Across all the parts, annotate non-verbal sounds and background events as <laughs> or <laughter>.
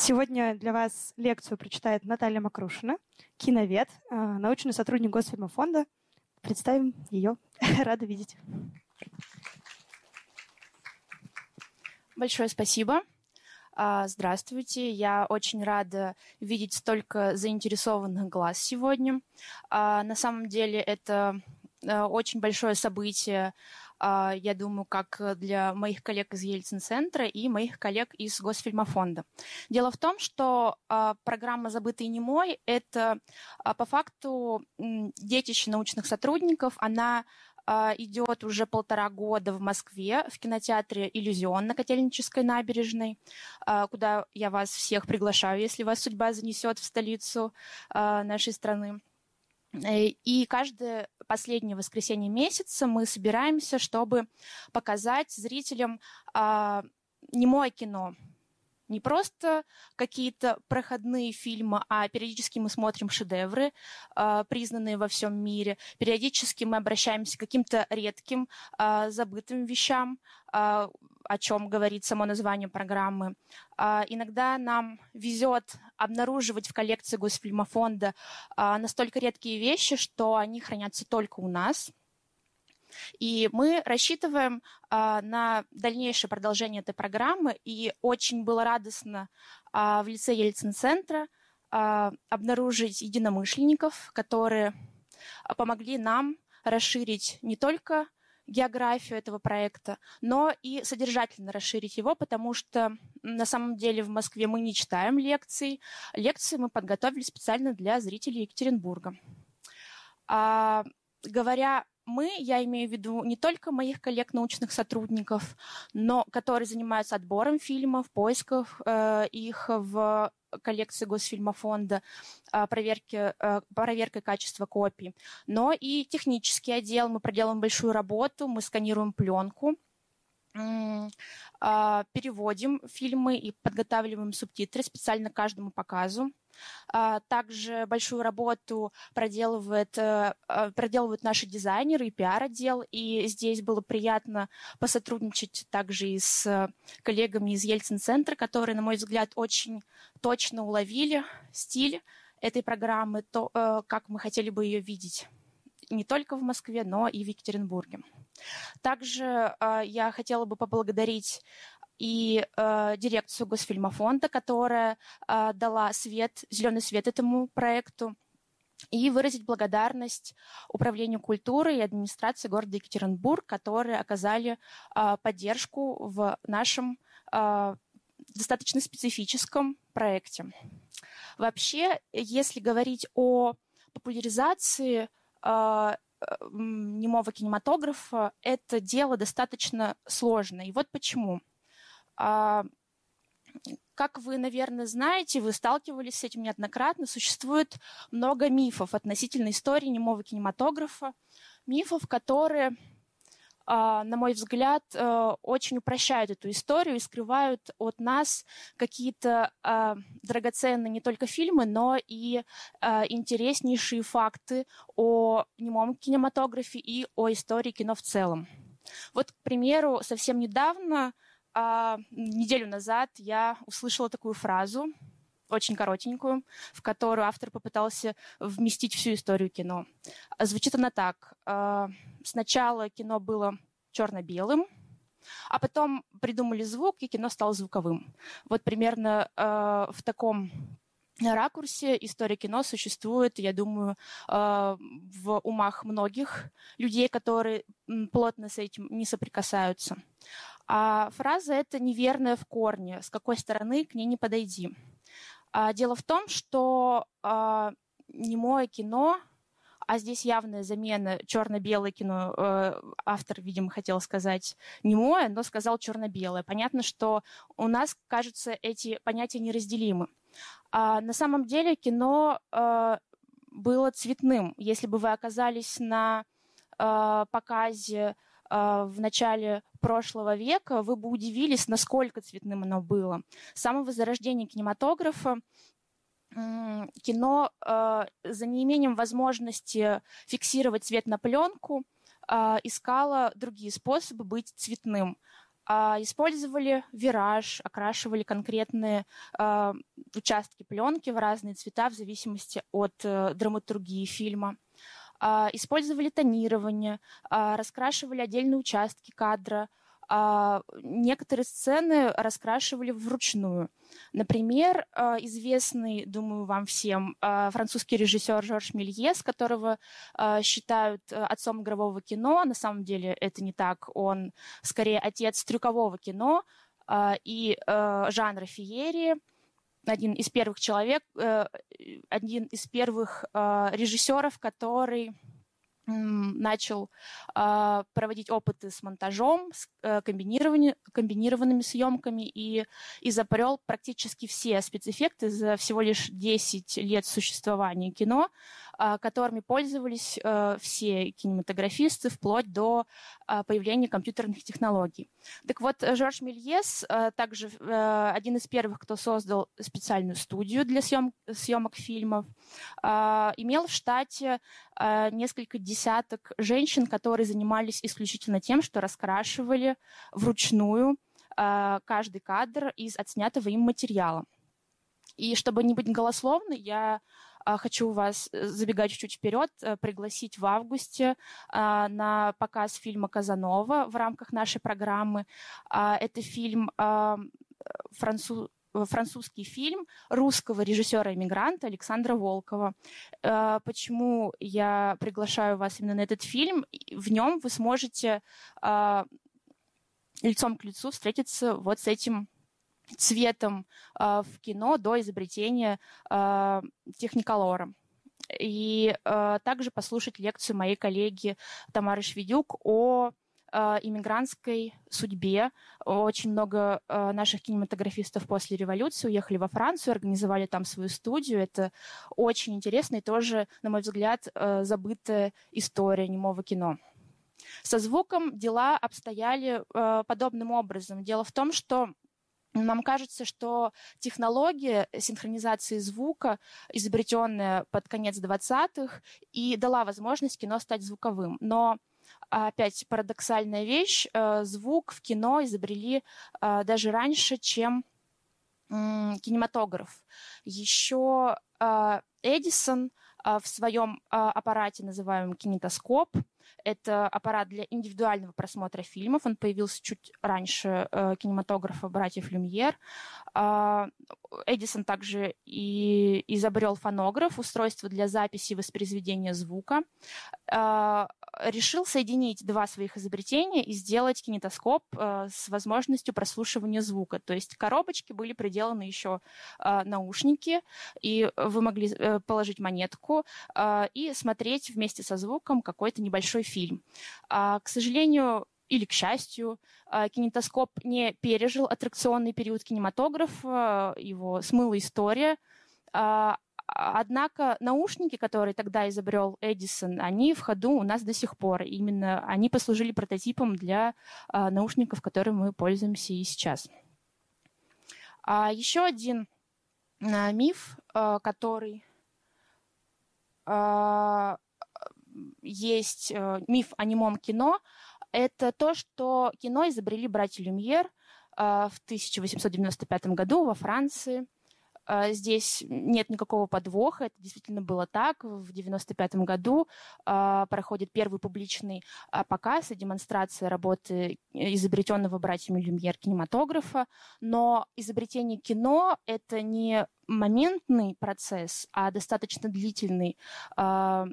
Сегодня для вас лекцию прочитает Наталья Макрушина, киновед, э, научный сотрудник Госфильмофонда. Представим ее. <laughs> Рада видеть. Большое спасибо. А, здравствуйте. Я очень рада видеть столько заинтересованных глаз сегодня. А, на самом деле это э, очень большое событие а, я думаю, как для моих коллег из Ельцин-центра и моих коллег из Госфильмофонда. Дело в том, что а, программа «Забытый немой» — это а, по факту детище научных сотрудников, она идет уже полтора года в Москве в кинотеатре «Иллюзион» на Котельнической набережной, куда я вас всех приглашаю, если вас судьба занесет в столицу нашей страны. Э, и каждое последнее воскресенье месяца мы собираемся, чтобы показать зрителям а, немое кино. Не просто какие-то проходные фильмы, а периодически мы смотрим шедевры, а, признанные во всем мире. Периодически мы обращаемся к каким-то редким, а, забытым вещам, а, о чем говорит само название программы. Иногда нам везет обнаруживать в коллекции Госфильмофонда настолько редкие вещи, что они хранятся только у нас. И мы рассчитываем а, на дальнейшее продолжение этой программы. И очень было радостно а, в лице Ельцин-центра а, обнаружить единомышленников, которые помогли нам расширить не только географию этого проекта, но и содержательно расширить его, потому что на самом деле в Москве мы не читаем лекции. Лекции мы подготовили специально для зрителей Екатеринбурга. А, говоря мы, я имею в виду не только моих коллег-научных сотрудников, но которые занимаются отбором фильмов, поисков э, их в коллекции Госфильмофонда, э, проверки, э, проверкой качества копий, но и технический отдел. Мы проделаем большую работу, мы сканируем пленку, переводим фильмы и подготавливаем субтитры специально каждому показу. А, также большую работу проделывает, э, э, проделывают наши дизайнеры и пиар-отдел, и здесь было приятно посотрудничать также и с коллегами из Ельцин-центра, которые, на мой взгляд, очень точно уловили стиль этой программы, то, э, как мы хотели бы ее видеть не только в Москве, но и в Екатеринбурге. Также э, я хотела бы поблагодарить и э, дирекцию Госфильмофонда, которая э, дала свет, зеленый свет этому проекту, и выразить благодарность Управлению культуры и администрации города Екатеринбург, которые оказали э, поддержку в нашем э, достаточно специфическом проекте. Вообще, если говорить о популяризации немого кинематографа, это дело достаточно сложное. И вот почему. А, как вы, наверное, знаете, вы сталкивались с этим неоднократно, существует много мифов относительно истории немого кинематографа, мифов, которые, а, на мой взгляд, э, очень упрощают эту историю и скрывают от нас какие-то а, драгоценные не только фильмы, но и интереснейшие факты о немом кинематографе и о истории кино в целом. Вот, к примеру, совсем недавно а, неделю назад я услышала такую фразу, очень коротенькую, в которую автор попытался вместить всю историю кино. Звучит она так. Сначала кино было черно-белым, а потом придумали звук, и кино стало звуковым. Вот примерно э, в таком ракурсе история кино существует, я думаю, э, в умах многих людей, которые плотно с этим не соприкасаются. А фраза эта неверная в корне, с какой стороны к ней не подойди. А дело в том, что а, немое кино, а здесь явная замена черно-белое кино, э, автор, видимо, хотел сказать немое, но сказал черно-белое. Понятно, что у нас, кажется, эти понятия неразделимы. А на самом деле кино э, было цветным. Если бы вы оказались на э, показе в начале прошлого века, вы бы удивились, насколько цветным оно было. С самого зарождения кинематографа кино э, за неимением возможности фиксировать цвет на пленку э, искало другие способы быть цветным. использовали вираж, окрашивали конкретные участки пленки в разные цвета в зависимости от э, драматургии фильма. Использовали тонирование, раскрашивали отдельные участки кадра, а, некоторые сцены раскрашивали вручную. Например, а, известный, думаю, вам всем, а, французский режиссер Жорж Мельес, которого считают э, отцом игрового кино. На самом деле это не так. Он скорее отец трюкового кино и э, жанра феерии один из первых человек, э, один из первых режиссеров, который начал э, проводить опыты с монтажом, с э, комбинированными съемками и изобрел практически все спецэффекты за всего лишь 10 лет существования кино. А, которыми пользовались э, все кинематографисты вплоть до а, появления компьютерных технологий. Так вот, Жорж Мельес э, также э, один из первых, кто создал специальную студию для съем, съемок фильмов, а, имел в штате несколько десяток женщин, которые занимались исключительно тем, что раскрашивали вручную каждый кадр из отснятого им материала. И чтобы не быть голословной, я хочу вас, э, забегать чуть-чуть вперед, э, пригласить в августе а, на показ фильма «Казанова» в рамках нашей программы. А, это фильм француз французский фильм русского режиссера-иммигранта Александра Волкова. Почему я приглашаю вас именно на этот фильм? В нем вы сможете лицом к лицу встретиться вот с этим цветом э, в кино до изобретения э, техниколора. И э, также послушать лекцию моей коллеги Тамары Шведюк о иммигрантской судьбе. Очень много наших кинематографистов после революции уехали во Францию, организовали там свою студию. Это очень интересно и тоже, на мой взгляд, забытая история немого кино. Со звуком дела обстояли подобным образом. Дело в том, что нам кажется, что технология синхронизации звука, изобретенная под конец 20-х, и дала возможность кино стать звуковым. Но опять парадоксальная вещь, э, звук в кино изобрели э, даже раньше, чем кинематограф. Еще э, Эдисон в своем аппарате, называемом кинетоскоп, это аппарат для индивидуального просмотра фильмов. Он появился чуть раньше э, кинематографа братьев Люмьер. Э, Эдисон также и изобрел фонограф, устройство для записи и воспроизведения звука. Э, решил соединить два своих изобретения и сделать кинетоскоп э, с возможностью прослушивания звука. То есть коробочки были приделаны еще э, наушники, и вы могли э, положить монетку э, и смотреть вместе со звуком какой-то небольшой фильм. А, к сожалению, или к счастью, а, кинетоскоп не пережил аттракционный период кинематографа, его смыла история. А, однако наушники, которые тогда изобрел Эдисон, они в ходу у нас до сих пор. Именно они послужили прототипом для наушников, которыми мы пользуемся и сейчас. Еще один миф, который есть э, миф о немом кино, это то, что кино изобрели братья Люмьер э, в 1895 году во Франции. Э, здесь нет никакого подвоха, это действительно было так. В 1995 году проходит первый публичный показ и демонстрация работы изобретенного братьями Люмьер кинематографа, но изобретение кино — это не моментный процесс, а достаточно длительный, а,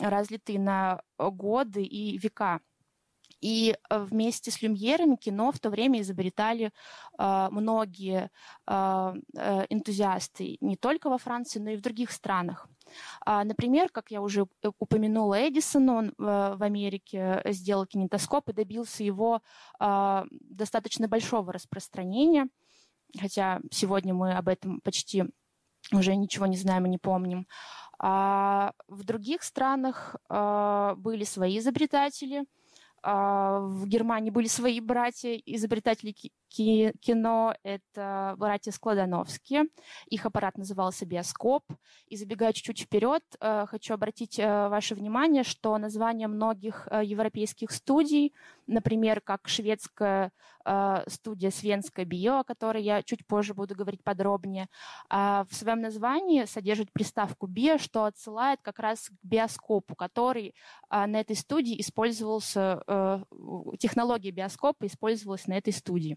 разлитый на годы и века. И э, вместе с люмьерами кино в то время изобретали э, многие э, э, энтузиасты не только во Франции, но и в других странах. А, например, как я уже упомянула Эдисон, он э, в Америке сделал кинетоскоп и добился его э, достаточно большого распространения хотя сегодня мы об этом почти уже ничего не знаем и не помним. А в других странах а, были свои изобретатели. А в Германии были свои братья, изобретатели кино — это братья Складановские. Их аппарат назывался «Биоскоп». И забегая чуть-чуть вперед, э, хочу обратить э, ваше внимание, что названия многих э, европейских студий, например, как шведская студия «Свенская био», о которой я чуть позже буду говорить подробнее, в своем названии содержит приставку «био», что отсылает как раз к биоскопу, который на этой студии использовался, технология биоскопа использовалась на этой студии.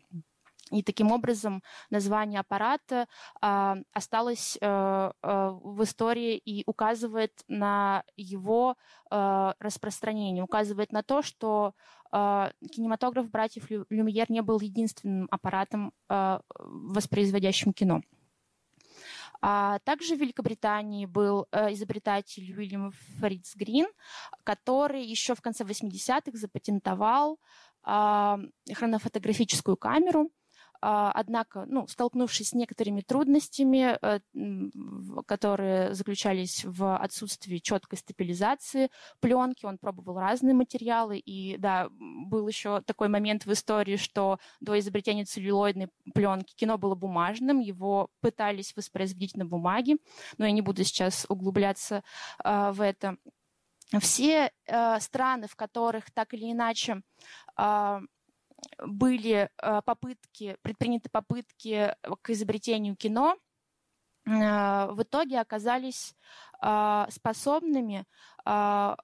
И таким образом название аппарата э, осталось э, э, в истории и указывает на его э, распространение, указывает на то, что э, кинематограф братьев Лю Люмьер не был единственным аппаратом, э, воспроизводящим кино. А также в Великобритании был э, изобретатель Уильям Фридс Грин, который еще в конце 80-х запатентовал хронофотографическую камеру, однако, ну, столкнувшись с некоторыми трудностями, э, которые заключались в отсутствии четкой стабилизации пленки, он пробовал разные материалы, и да, был еще такой момент в истории, что до изобретения целлюлоидной пленки кино было бумажным, его пытались воспроизводить на бумаге, но я не буду сейчас углубляться э, в это. Все э, страны, в которых так или иначе были э, попытки, предприняты попытки к изобретению кино, э, в итоге оказались э, способными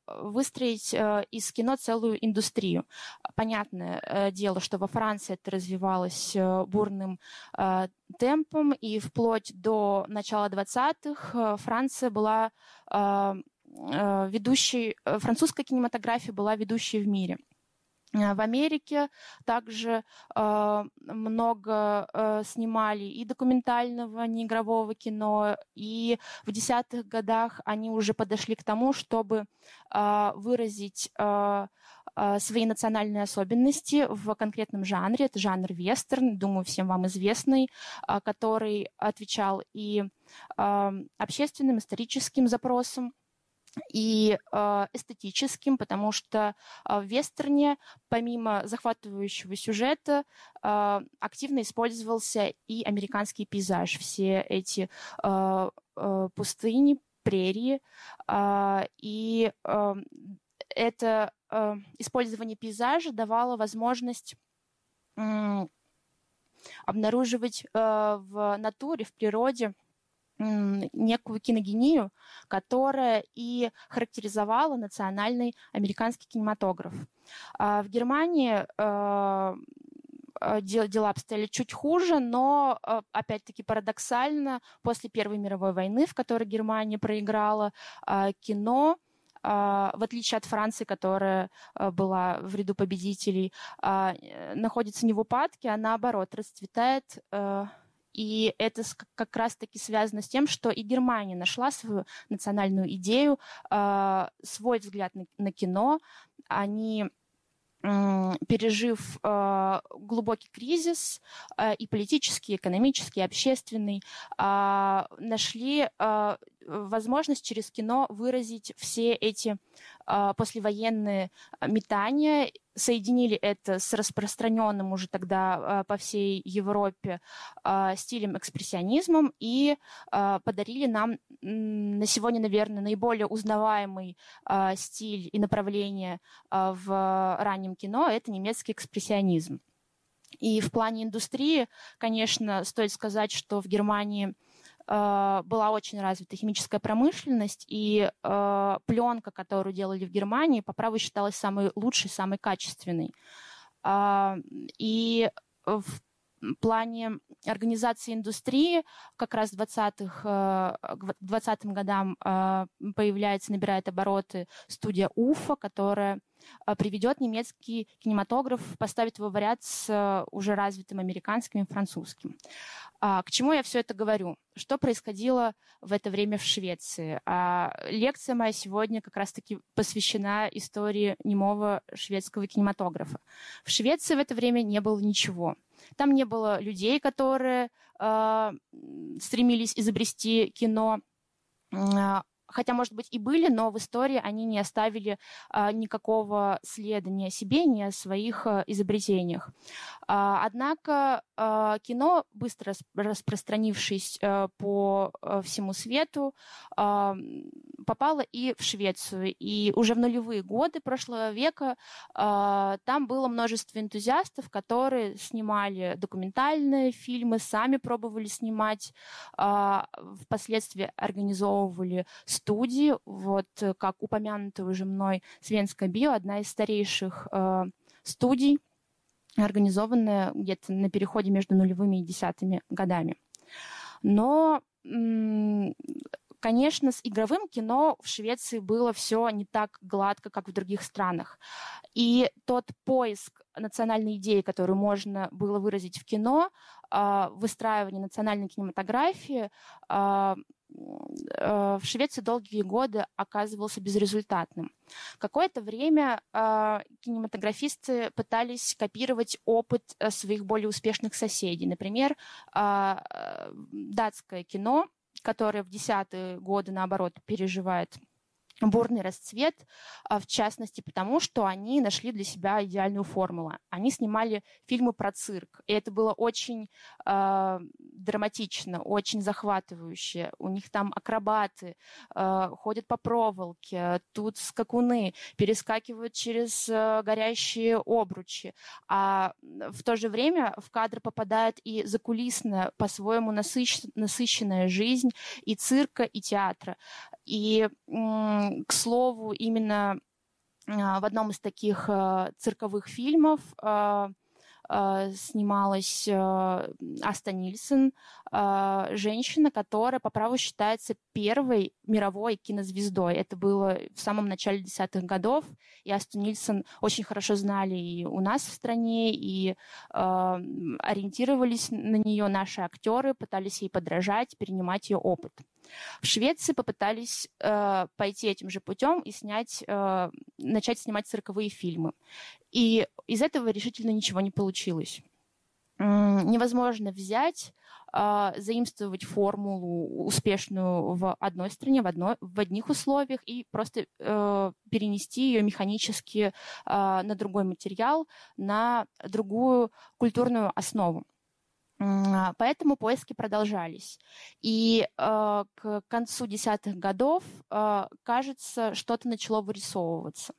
выстроить из кино целую индустрию. Понятное дело, что во Франции это развивалось бурным темпом, и вплоть до начала 20-х Франция была ведущей, французская кинематография была ведущей в мире. Э, в Америке также э, много э, снимали и документального, неигрового кино, и в десятых годах они уже подошли к тому, чтобы э, выразить э, э свои национальные особенности в конкретном жанре. Это жанр вестерн, думаю, всем вам известный, э, который отвечал и общественным, историческим запросам, и э, эстетическим, потому что э, в вестерне, помимо захватывающего сюжета, э, активно использовался и американский пейзаж. Все эти пустыни, прерии. И это использование пейзажа давало возможность обнаруживать в натуре, в природе – некую киногению, которая и характеризовала национальный американский кинематограф. А в Германии э, э, дела обстояли чуть хуже, но, э, опять-таки, парадоксально, после Первой мировой войны, в которой Германия проиграла, кино в отличие от Франции, которая была в ряду победителей, находится не в упадке, а наоборот расцветает и это как раз-таки связано с тем, что и Германия нашла свою национальную идею, а, свой взгляд на кино. Они пережив э, глубокий кризис э, и политический, и экономический, и общественный, э, нашли э, возможность через кино выразить все эти э, послевоенные метания, соединили это с распространенным уже тогда э, по всей Европе э, стилем экспрессионизмом и э, подарили нам на сегодня, наверное, наиболее узнаваемый стиль и направление в раннем кино – это немецкий экспрессионизм. И в плане индустрии, конечно, стоит сказать, что в Германии – была очень развита химическая промышленность, и э, пленка, которую делали в Германии, по праву считалась самой лучшей, самой качественной. Э, и в плане организации индустрии как раз в 20-х, э, к 20 годам появляется, набирает обороты студия Уфа, которая приведет немецкий кинематограф, поставит его в ряд с уже развитым американским и французским. А, к чему я все это говорю? Что происходило в это время в Швеции? А, лекция моя сегодня как раз-таки посвящена истории немого шведского кинематографа. В Швеции в это время не было ничего. Там не было людей, которые э, стремились изобрести кино. хотя, может быть, и были, но в истории они не оставили а, никакого следа ни о себе, ни о своих а, изобретениях. А, однако а, кино, быстро распространившись а, по а, всему свету, а, попало и в Швецию. И уже в нулевые годы прошлого века а, там было множество энтузиастов, которые снимали документальные фильмы, сами пробовали снимать, а, впоследствии организовывали студии, вот э, как упомянутая уже мной Свенская био, одна из старейших э, студий, организованная где-то на переходе между нулевыми и десятыми годами. Но Конечно, с игровым кино в Швеции было все не так гладко, как в других странах. И тот поиск национальной идеи, которую можно было выразить в кино, а, выстраивание национальной кинематографии а, в Швеции долгие годы оказывался безрезультатным. Какое-то время кинематографисты пытались копировать опыт э, своих более успешных соседей. Например, датское кино которая в десятые годы, наоборот, переживает бурный расцвет, а, в частности потому, что они нашли для себя идеальную формулу. Они снимали фильмы про цирк, и это было очень э, драматично, очень захватывающе. У них там акробаты э, ходят по проволоке, тут скакуны перескакивают через э, горящие обручи, а в то же время в кадр попадает и закулисная, по-своему насыщ... насыщенная жизнь и цирка, и театра. И к слову, именно а, в одном из таких а, цирковых фильмов а, снималась Аста Нильсон, женщина, которая по праву считается первой мировой кинозвездой. Это было в самом начале десятых годов, и Асту Нильсон очень хорошо знали и у нас в стране, и ориентировались на нее наши актеры, пытались ей подражать, перенимать ее опыт. В Швеции попытались э, пойти этим же путем и снять, э, начать снимать цирковые фильмы. И из этого решительно ничего не получилось. Невозможно взять, э, заимствовать формулу успешную в одной стране, в, одной, в одних условиях и просто э, перенести ее механически э, на другой материал, на другую культурную основу. Поэтому поиски продолжались. И э, к концу десятых годов, э, кажется, что-то начало вырисовываться.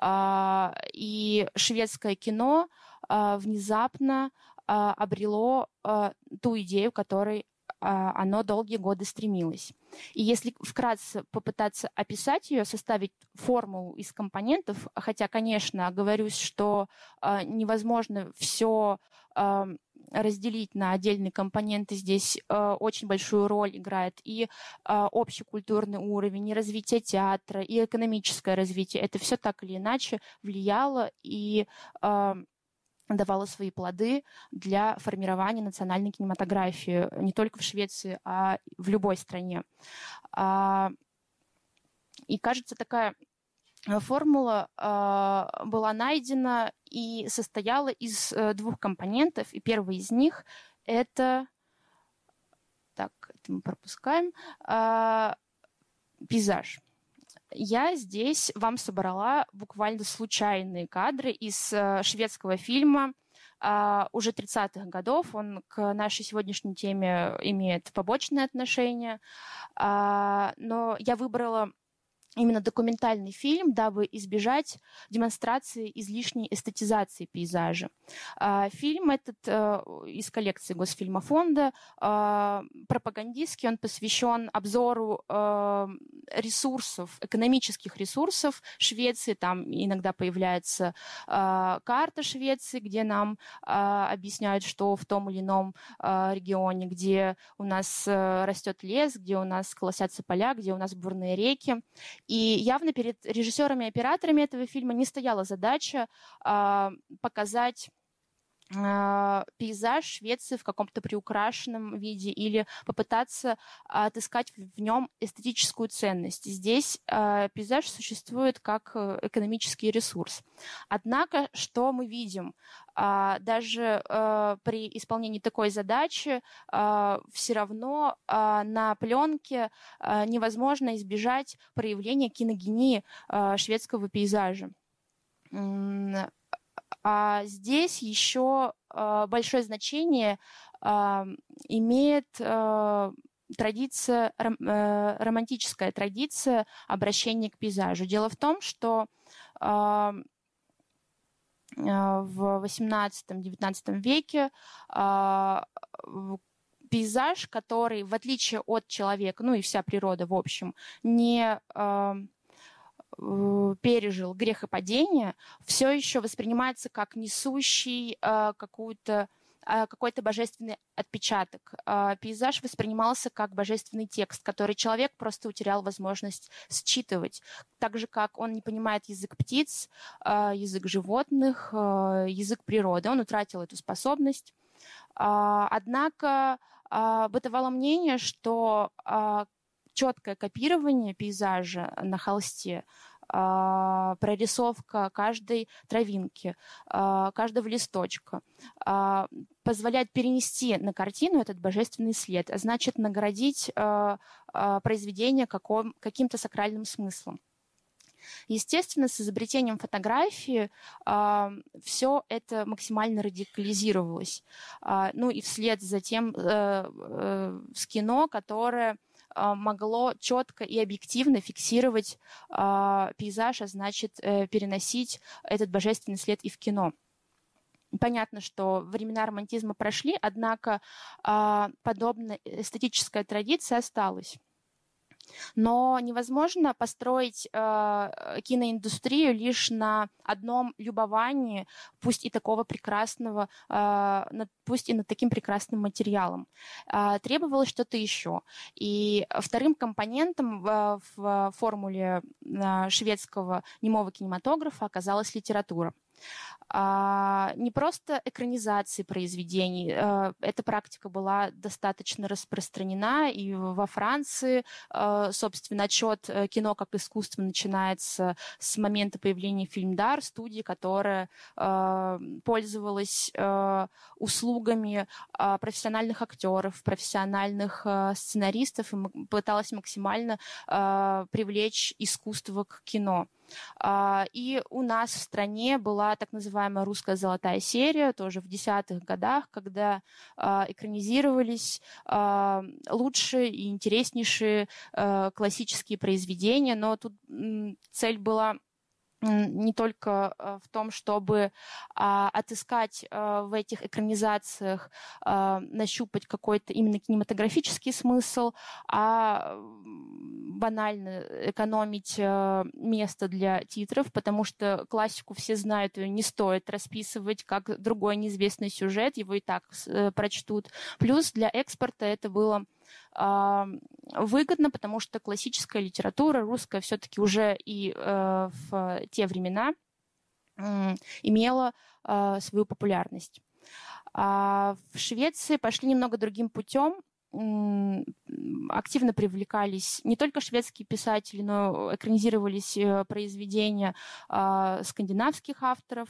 Э, и шведское кино э, внезапно э, обрело э, ту идею, которой оно долгие годы стремилось. И если вкратце попытаться описать ее, составить формулу из компонентов, хотя, конечно, говорюсь, что э, невозможно все э, разделить на отдельные компоненты, здесь очень большую роль играет и э, общекультурный уровень, и развитие театра, и экономическое развитие. Это все так или иначе влияло и давала свои плоды для формирования национальной кинематографии не только в Швеции, а в любой стране. А, и кажется, такая формула а, была найдена и состояла из э, двух компонентов. И первый из них это... Так, это мы пропускаем. А, пейзаж я здесь вам собрала буквально случайные кадры из э, шведского фильма Uh, уже 30-х годов. Он к нашей сегодняшней теме имеет побочное отношение. Uh, но я выбрала именно документальный фильм, дабы избежать демонстрации излишней эстетизации пейзажа. А, фильм этот э, из коллекции Госфильмофонда а, пропагандистский, он посвящен обзору э, ресурсов, экономических ресурсов Швеции. Там иногда появляется а, карта Швеции, где нам объясняют, что в том или ином регионе, где у нас э, растет лес, где у нас колосятся поля, где у нас бурные реки. И явно перед режиссерами и операторами этого фильма не стояла задача э, показать пейзаж Швеции в каком-то приукрашенном виде или попытаться отыскать в нем эстетическую ценность. Здесь э, пейзаж существует как э, экономический ресурс. Однако, что мы видим? Э, даже э, при исполнении такой задачи все равно на пленке невозможно избежать проявления киногении шведского пейзажа. А здесь еще а, большое значение а, имеет а, традиция, романтическая традиция обращения к пейзажу. Дело в том, что в XVIII-XIX веке пейзаж, который, в отличие от человека, ну и вся природа, в общем, не Пережил грехопадение, все еще воспринимается как несущий э, какую-то э, какой-то божественный отпечаток. Пейзаж воспринимался как божественный текст, который человек просто утерял возможность считывать. Так же, как он не понимает язык птиц, язык животных, язык природы. Он утратил эту способность. Однако бытовало мнение, что четкое копирование пейзажа на холсте, а, прорисовка каждой травинки, а, каждого листочка а, позволяет перенести на картину этот божественный след, а значит наградить произведение каким-то сакральным смыслом. Естественно, с изобретением фотографии э, все это максимально радикализировалось. Э, ну и вслед за тем э, э, с кино, которое могло четко и объективно фиксировать а, пейзаж, а значит э, переносить этот божественный след и в кино. Понятно, что времена романтизма прошли, однако а, подобная эстетическая традиция осталась. Но невозможно построить э, киноиндустрию лишь на одном любовании, пусть и такого прекрасного, э, над, пусть и над таким прекрасным материалом. Э, требовалось что-то еще. И вторым компонентом в, в формуле э, шведского немого кинематографа оказалась литература не просто экранизации произведений. А, эта практика была достаточно распространена, и во Франции, а, собственно, отчет э, кино как искусство начинается с момента появления фильмдар, студии, которая а, пользовалась а, услугами а, профессиональных актеров, профессиональных а, сценаристов и пыталась максимально а, привлечь искусство к кино. А, и у нас в стране была так называемая русская золотая серия, тоже в десятых годах, когда а, экранизировались а, лучшие и интереснейшие классические произведения, но тут цель была не только э, в том, чтобы а, отыскать а, в этих экранизациях, а, нащупать какой-то именно кинематографический смысл, а банально экономить место для титров, потому что классику все знают, ее не стоит расписывать как другой неизвестный сюжет, его и так прочтут. Плюс для экспорта это было выгодно, потому что классическая литература русская все-таки уже и э, в те времена имела э, свою популярность. А в Швеции пошли немного другим путем. Активно привлекались не только шведские писатели, но экранизировались э, произведения а, скандинавских авторов.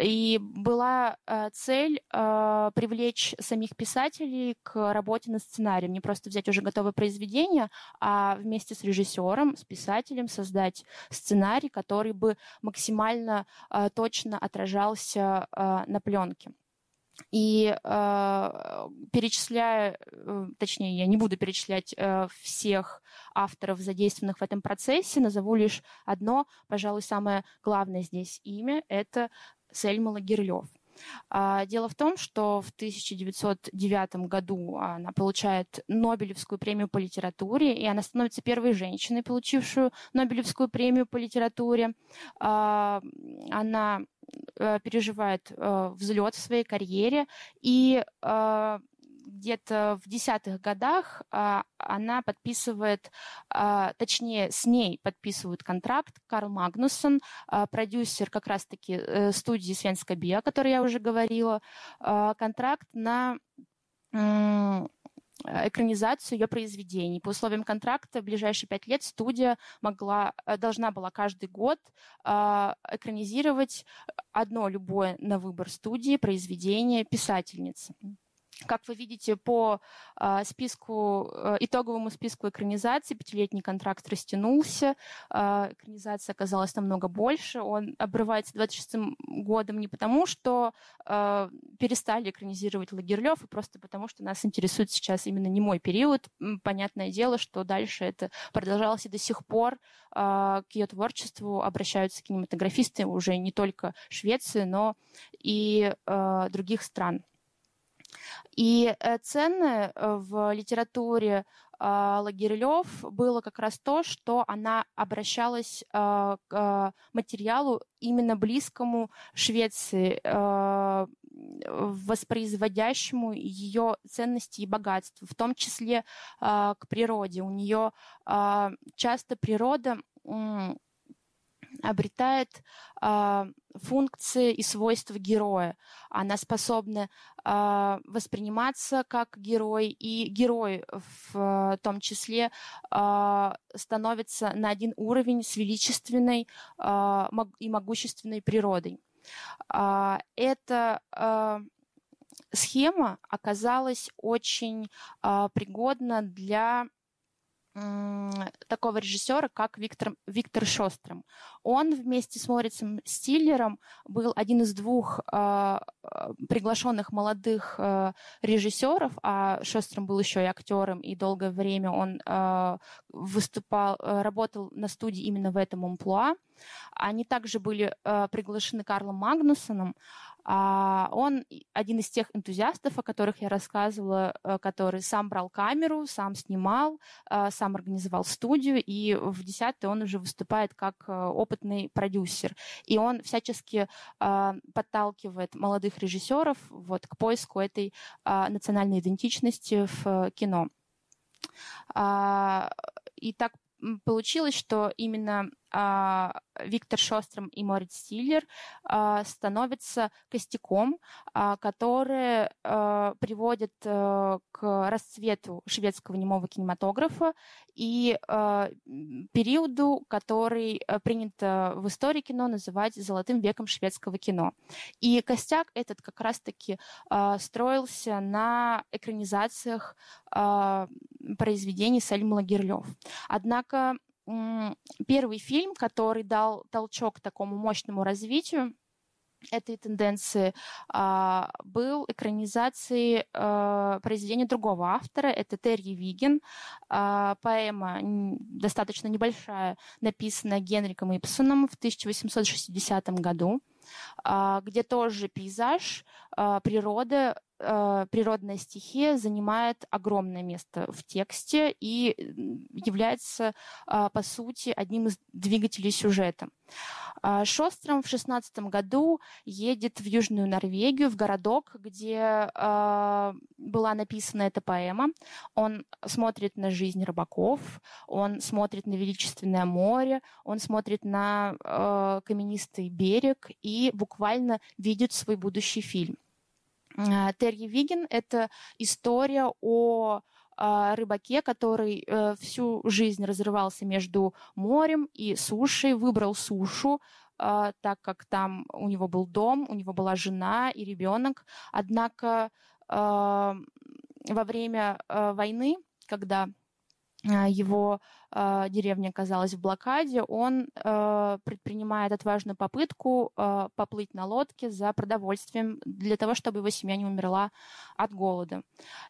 И была э, цель э, привлечь самих писателей к работе над сценарием, не просто взять уже готовое произведение, а вместе с режиссером, с писателем создать сценарий, который бы максимально э, точно отражался на пленке. И э, перечисляя, точнее, я не буду перечислять э, всех авторов, задействованных в этом процессе, назову лишь одно, пожалуй, самое главное здесь имя, это Сельма Лагерлёв. А, дело в том, что в 1909 году она получает Нобелевскую премию по литературе, и она становится первой женщиной, получившую Нобелевскую премию по литературе. А, она э, переживает э, взлет в своей карьере и э, где-то в десятых годах она подписывает, точнее, с ней подписывают контракт Карл Магнусон, продюсер как раз-таки э, студии Свенска Биа, о которой я уже говорила, контракт на экранизацию ее произведений. По условиям контракта в ближайшие пять лет студия могла, э, должна была каждый год экранизировать одно любое на выбор студии произведение писательницы. Как вы видите, по э, списку, э, итоговому списку экранизации пятилетний контракт растянулся, э, экранизация оказалась намного больше, он обрывается 26 годом не потому, что э, перестали экранизировать Лагерлёв, и просто потому, что нас интересует сейчас именно не мой период. Понятное дело, что дальше это продолжалось и до сих пор к ее творчеству обращаются кинематографисты уже не только Швеции, но и э, других стран. И э, ценное э, в литературе а, Лагерлёв было как раз то, что она обращалась а, к материалу именно близкому Швеции, а, воспроизводящему ее ценности и богатства, в том числе к природе. У нее часто природа обретает функции и свойства героя. Она способна э, восприниматься как герой, и герой в том числе э, становится на один уровень с величественной э, и могущественной природой. Э, это э, схема оказалась очень э, пригодна для такого режиссера, как Виктор, Виктор Шостром. Он вместе с Морицем Стиллером был один из двух э, приглашенных молодых э, режиссеров, а Шостром был еще и актером, и долгое время он э, выступал, работал на студии именно в этом амплуа. Они также были э, приглашены Карлом Магнусоном, он один из тех энтузиастов, о которых я рассказывала, э, который сам брал камеру, сам снимал, э, сам организовал студию, и в десятый он уже выступает как э, опытный продюсер. И он всячески подталкивает молодых режиссеров вот, к поиску этой национальной идентичности в кино. А, и так получилось, что именно а, Виктор Шостром и Морит Стиллер а, становятся костяком, а, которые приводят э, к расцвету шведского немого кинематографа и периоду, который э, принято в истории кино называть золотым веком шведского кино. И костяк этот как раз-таки строился на экранизациях произведений Сальма Герлёв. Однако первый фильм, который дал толчок такому мощному развитию этой тенденции а, был экранизацией а, произведения другого автора. Это Терри Виген. А, поэма достаточно небольшая, написанная Генриком Ипсоном в 1860 году, где тоже пейзаж, природа э, природная стихия занимает огромное место в тексте и является, э, по сути, одним из двигателей сюжета. Э, Шостром в шестнадцатом году едет в Южную Норвегию, в городок, где э, была написана эта поэма. Он смотрит на жизнь рыбаков, он смотрит на величественное море, он смотрит на э, каменистый берег и буквально видит свой будущий фильм. А, Терри Виген — это история о а, рыбаке, который э, всю жизнь разрывался между морем и сушей, выбрал сушу, а, так как там у него был дом, у него была жена и ребенок. Однако во время войны, когда а, его э, деревня оказалась в блокаде, он э, предпринимает отважную попытку э, поплыть на лодке за продовольствием для того, чтобы его семья не умерла от голода.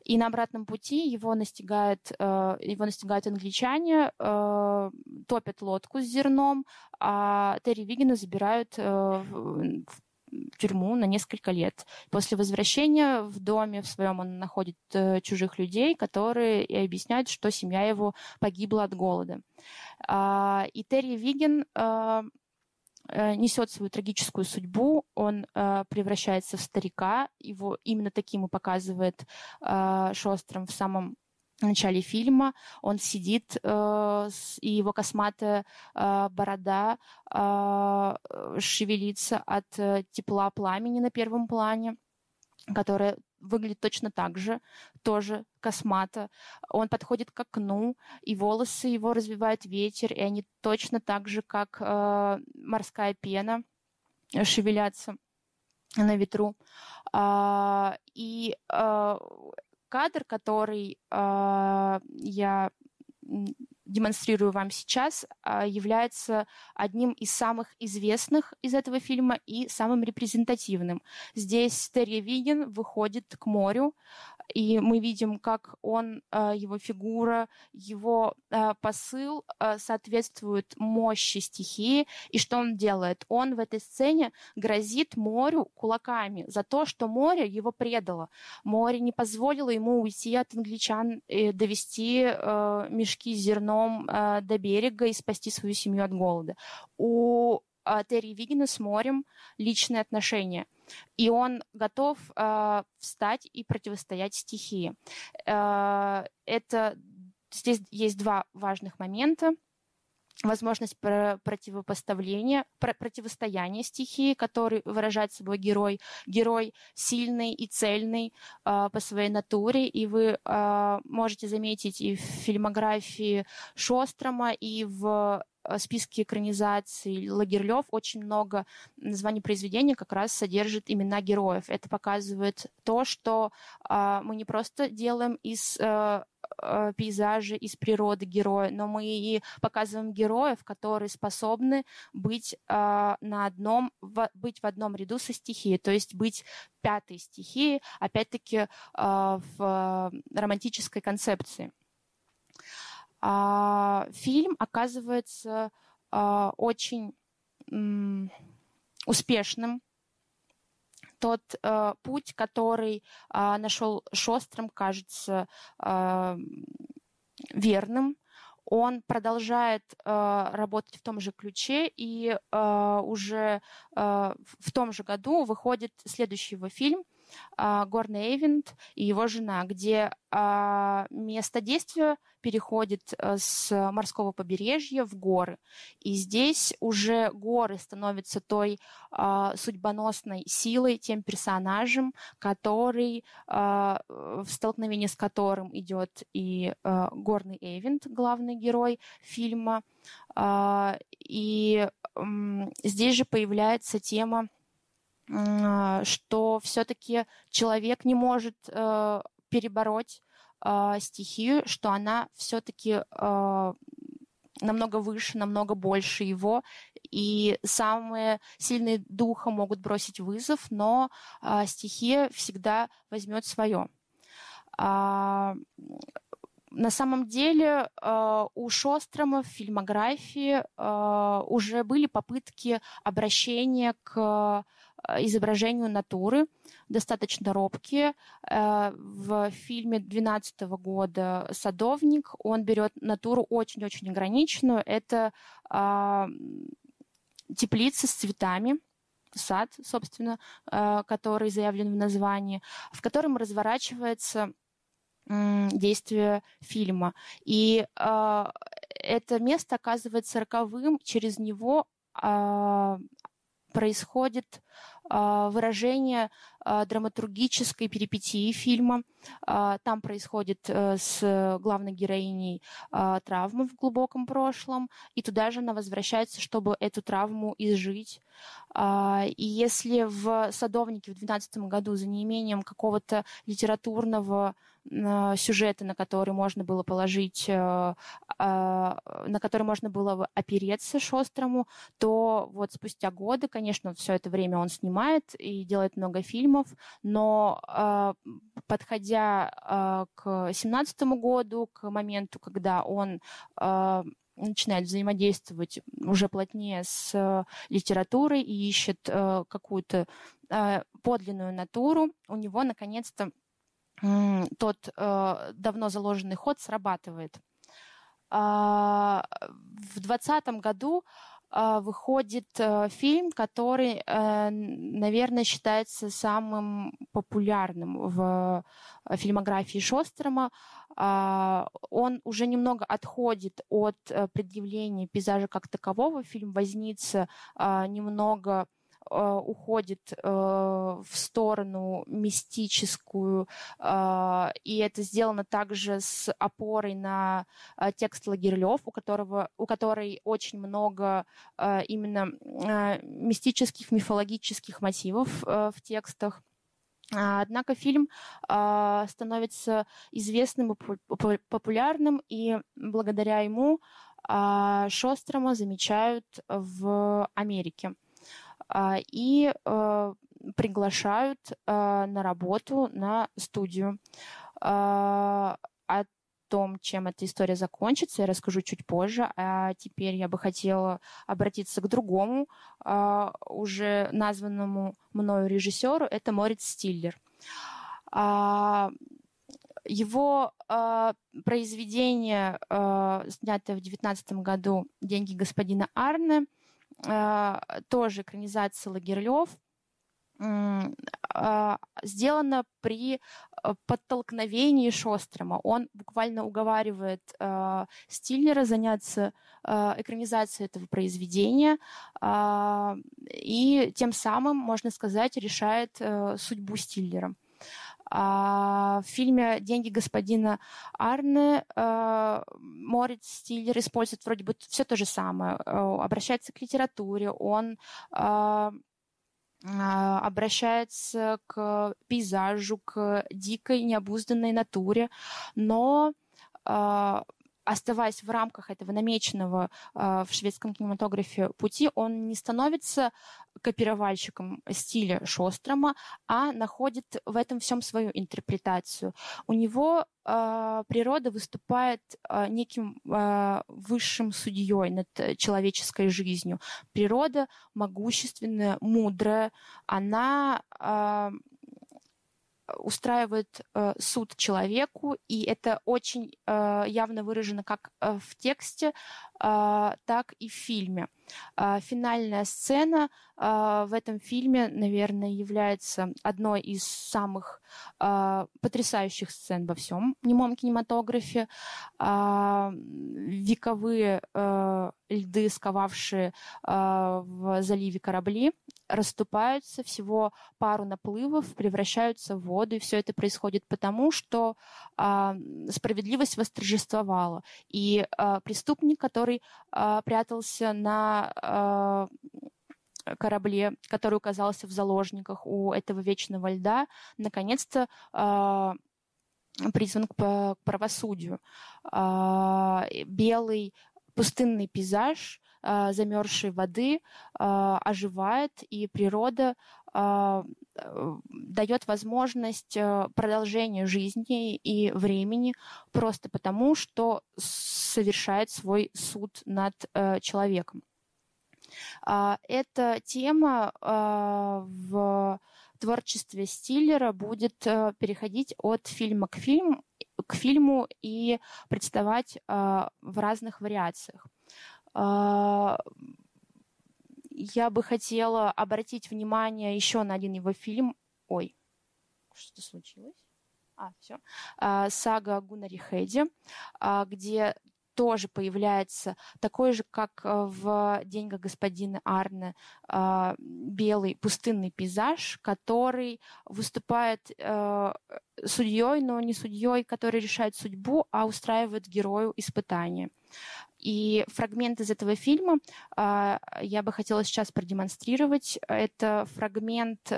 И на обратном пути его настигают, э, его настигают англичане, э, топят лодку с зерном, а Терри Вигена забирают э, в тюрьму на несколько лет. После возвращения в доме в своем он находит э, чужих людей, которые и объясняют, что семья его погибла от голода. А, и Терри Виген а, э, несет свою трагическую судьбу, он э, превращается в старика, его именно таким и показывает э, Шостром в самом начале фильма он сидит, э, и его косматая э, борода э, шевелится от э, тепла пламени на первом плане, которое выглядит точно так же, тоже космато. Он подходит к окну, и волосы его развивает ветер, и они точно так же, как э, морская пена, шевелятся на ветру. А, и а, кадр, который а, я демонстрирую вам сейчас, а, является одним из самых известных из этого фильма и самым репрезентативным. Здесь Терри Виген выходит к морю, и мы видим, как он, а, его фигура, его а, посыл соответствует мощи стихии, и что он делает? Он в этой сцене грозит морю кулаками за то, что море его предало. Море не позволило ему уйти от англичан и довести мешки с зерном э, до берега и спасти свою семью от голода. У э, Терри Вигина с морем личные отношения. И он готов э, встать и противостоять стихии. Э, это здесь есть два важных момента возможность противопоставления, противостояния стихии, который выражает собой герой. Герой сильный и цельный э, по своей натуре, и вы э, можете заметить и в фильмографии Шострома, и в списке экранизаций Лагерлев очень много названий произведения как раз содержит имена героев. Это показывает то, что э, мы не просто делаем из э, э, пейзажа, из природы героя, но мы и показываем героев, которые способны быть э, на одном, в, быть в одном ряду со стихией, то есть быть пятой стихией, опять-таки э, в романтической концепции. А, фильм оказывается а, очень успешным. Тот а, путь, который а, нашел Шостром, кажется а, верным. Он продолжает э, работать в том же ключе, и э, уже э, в том же году выходит следующий его фильм э, Горный Эйвент и его жена, где э, место действия переходит э, с морского побережья в горы. И здесь уже горы становятся той э, судьбоносной силой, тем персонажем, который, в столкновении с которым идет и горный Эвент, главный герой фильма. И здесь же появляется тема что все-таки человек не может э, перебороть э, стихию, что она все-таки э, намного выше, намного больше его, и самые сильные духа могут бросить вызов, но э, стихия всегда возьмет свое. А, на самом деле у Шострома в фильмографии уже были попытки обращения к изображению натуры, достаточно робкие. Э, в фильме 2012 года «Садовник» он берет натуру очень-очень ограниченную. Это а, теплица с цветами, сад, собственно, э, который заявлен в названии, в котором разворачивается действие фильма. И это место оказывается роковым, через него а, происходит выражение а, драматургической перипетии фильма. А, там происходит э, с главной героиней травма в глубоком прошлом, и туда же она возвращается, чтобы эту травму изжить. И если в «Садовнике» в 2012 году за неимением какого-то литературного сюжета, на который можно было положить, э, на который можно было опереться Шострому, то вот спустя годы, конечно, все это время он снимает и делает много фильмов, но э, подходя э, к семнадцатому году, к моменту, когда он э, начинает взаимодействовать уже плотнее с литературой и ищет э, какую-то э, подлинную натуру, у него наконец-то э, тот э, давно заложенный ход срабатывает. Э, в двадцатом году выходит фильм, который, наверное, считается самым популярным в фильмографии Шострома. Он уже немного отходит от предъявления пейзажа как такового. Фильм «Возница» немного Э, уходит э, в сторону мистическую, э, и это сделано также с опорой на текст Лагерлёв, у которого, у которой очень много именно мистических, мифологических мотивов в текстах. Однако фильм э, становится известным и популярным, и благодаря ему э, Шострома замечают в Америке. А, и э, приглашают э, на работу на студию. А, о том, чем эта история закончится, я расскажу чуть позже. А теперь я бы хотела обратиться к другому, а, уже названному мною режиссеру. Это Морец Стиллер. Его э, произведение, э, снятое в 2019 году «Деньги господина Арне», а, тоже экранизация Лагерлёв, а, сделана при а, подтолкновении Шострома. Он буквально уговаривает э, Стиллера заняться э, экранизацией этого произведения э, и тем самым, можно сказать, решает э, судьбу Стиллера. А в фильме «Деньги господина Арне» э, Морец Стиллер использует вроде бы все то же самое. Э, обращается к литературе, он э, обращается к пейзажу, к дикой, необузданной натуре, но оставаясь в рамках этого намеченного э, в шведском кинематографе пути, он не становится копировальщиком стиля Шострома, а находит в этом всем свою интерпретацию. У него э, природа выступает э, неким высшим судьей над человеческой жизнью. Природа могущественная, мудрая, она устраивает э, суд человеку, и это очень э, явно выражено как э, в тексте, э, так и в фильме. Э, финальная сцена э, в этом фильме, наверное, является одной из самых э, потрясающих сцен во всем немом кинематографе. Э, вековые э, льды, сковавшие э, в заливе корабли, расступаются, всего пару наплывов превращаются в воду, и все это происходит потому, что э, справедливость восторжествовала. И э, преступник, который э, прятался на э, корабле, который оказался в заложниках у этого вечного льда, наконец-то э, призван к, правосудию. Э, белый пустынный пейзаж замерзшей воды э, оживает, и природа э, дает возможность э, продолжения жизни и времени просто потому, что совершает свой суд над э, человеком. Эта тема в творчестве Стиллера будет переходить от фильма к фильму, к фильму и представать в разных вариациях. Э, я бы хотела обратить внимание еще на один его фильм. Ой, что случилось? А, все. Сага о Гунаре Хеде, где тоже появляется такой же, как э, в «Деньгах господина Арне», э, белый пустынный пейзаж, который выступает э, судьей, но не судьей, который решает судьбу, а устраивает герою испытания. И фрагмент из этого фильма я бы хотела сейчас продемонстрировать. Это фрагмент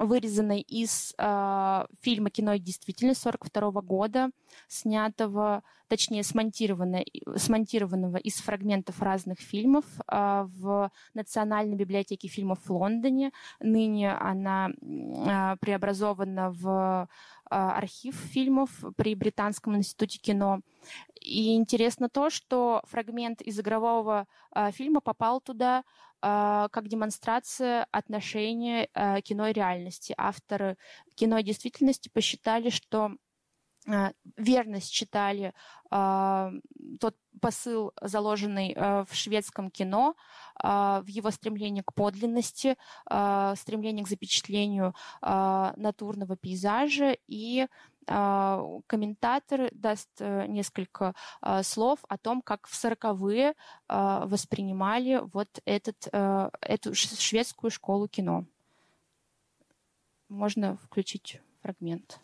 вырезанной из э, фильма «Кино и действительность» 42 года, снятого, точнее, смонтированного, смонтированного из фрагментов разных фильмов э, в Национальной библиотеке фильмов в Лондоне. Ныне она э, преобразована в э, архив фильмов при Британском институте кино. И интересно то, что фрагмент из игрового э, фильма попал туда как демонстрация отношения а, кино и реальности. Авторы кино и действительности посчитали, что верно считали тот посыл, заложенный в шведском кино, в его стремлении к подлинности, стремлении к запечатлению натурного пейзажа и а, комментатор даст э, несколько а, слов о том, как в сороковые а, воспринимали вот этот, э, эту шведскую школу кино. Можно включить фрагмент.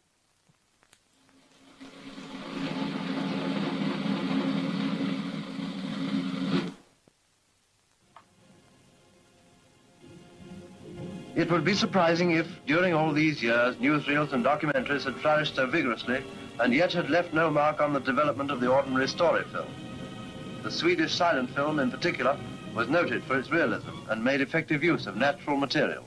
It would be surprising if, during all these years, newsreels and documentaries had flourished so vigorously and yet had left no mark on the development of the ordinary story film. The Swedish silent film, in particular, was noted for its realism and made effective use of natural material.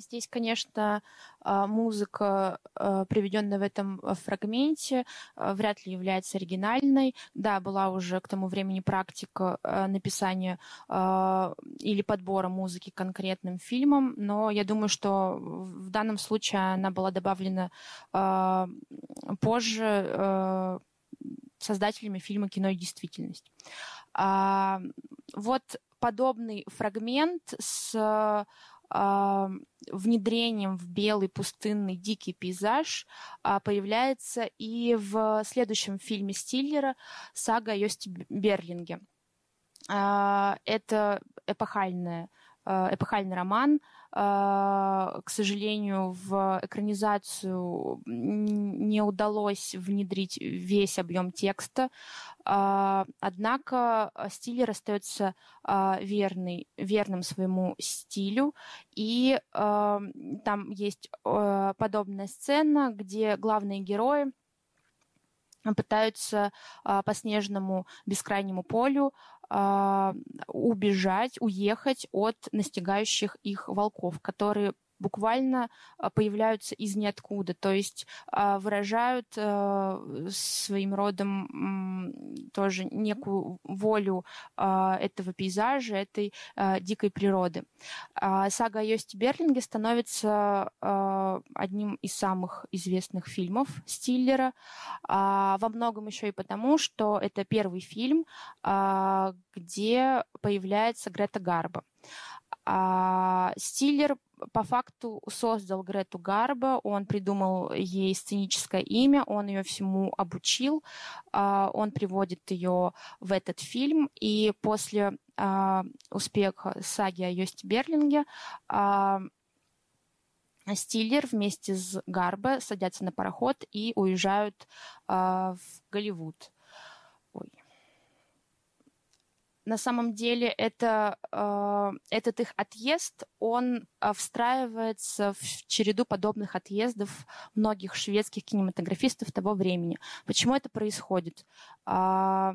Здесь, конечно, а, музыка, а, приведенная в этом а, фрагменте, вряд ли является оригинальной. Да, была уже к тому времени практика написания или подбора музыки конкретным фильмам, но я думаю, что в данном случае она была добавлена позже создателями фильма «Кино и действительность». Вот подобный фрагмент с внедрением в белый пустынный дикий пейзаж а, появляется и в следующем фильме Стиллера «Сага о Йости Берлинге». А, это эпохальная эпохальный роман. Э, к сожалению, в экранизацию не удалось внедрить весь объем текста, э, однако Стиллер остается верный, верным своему стилю, и там есть подобная сцена, где главные герои пытаются по снежному бескрайнему полю убежать, уехать от настигающих их волков, которые буквально а, появляются из ниоткуда, то есть а, выражают э, своим родом тоже некую волю а, этого пейзажа, этой дикой природы. Сага о Йости Берлинге становится одним из самых известных фильмов Стиллера, во многом еще и потому, что это первый фильм, где появляется Грета Гарба. Стиллер по факту создал Грету Гарба, он придумал ей сценическое имя, он ее всему обучил, а, он приводит ее в этот фильм, и после успех саги о Йосте Берлинге, Стиллер вместе с Гарбо садятся на пароход и уезжают в Голливуд. На самом деле это, э, этот их отъезд, он э, встраивается в череду подобных отъездов многих шведских кинематографистов того времени. Почему это происходит? Э,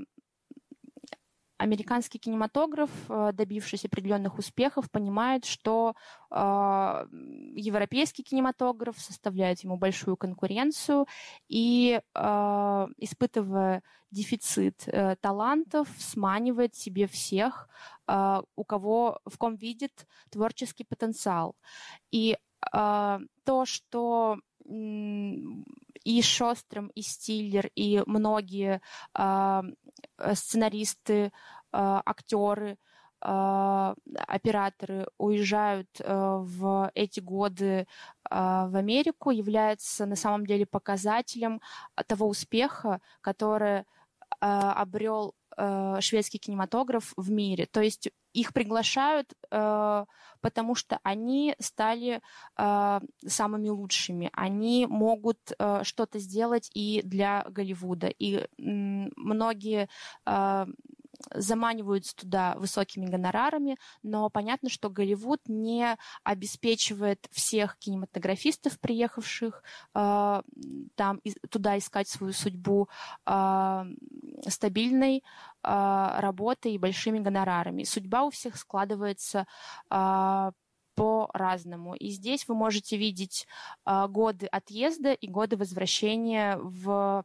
американский кинематограф, э, добившись определенных успехов, понимает, что э, европейский кинематограф составляет ему большую конкуренцию и, э, испытывая дефицит э, талантов, сманивает себе всех, э, у кого, в ком видит творческий потенциал. И э, то, что и Шостром, и Стиллер, и многие э, сценаристы, э, актеры, э, операторы уезжают э, в эти годы э, в Америку, является на самом деле показателем того успеха, который э, обрел э, шведский кинематограф в мире. То есть их приглашают, э, потому что они стали э, самыми лучшими. Они могут э, что-то сделать и для Голливуда. И э, многие э, заманиваются туда высокими гонорарами, но понятно, что Голливуд не обеспечивает всех кинематографистов, приехавших э, там и, туда искать свою судьбу э, стабильной э, работой и большими гонорарами. Судьба у всех складывается э, по-разному. И здесь вы можете видеть э, годы отъезда и годы возвращения в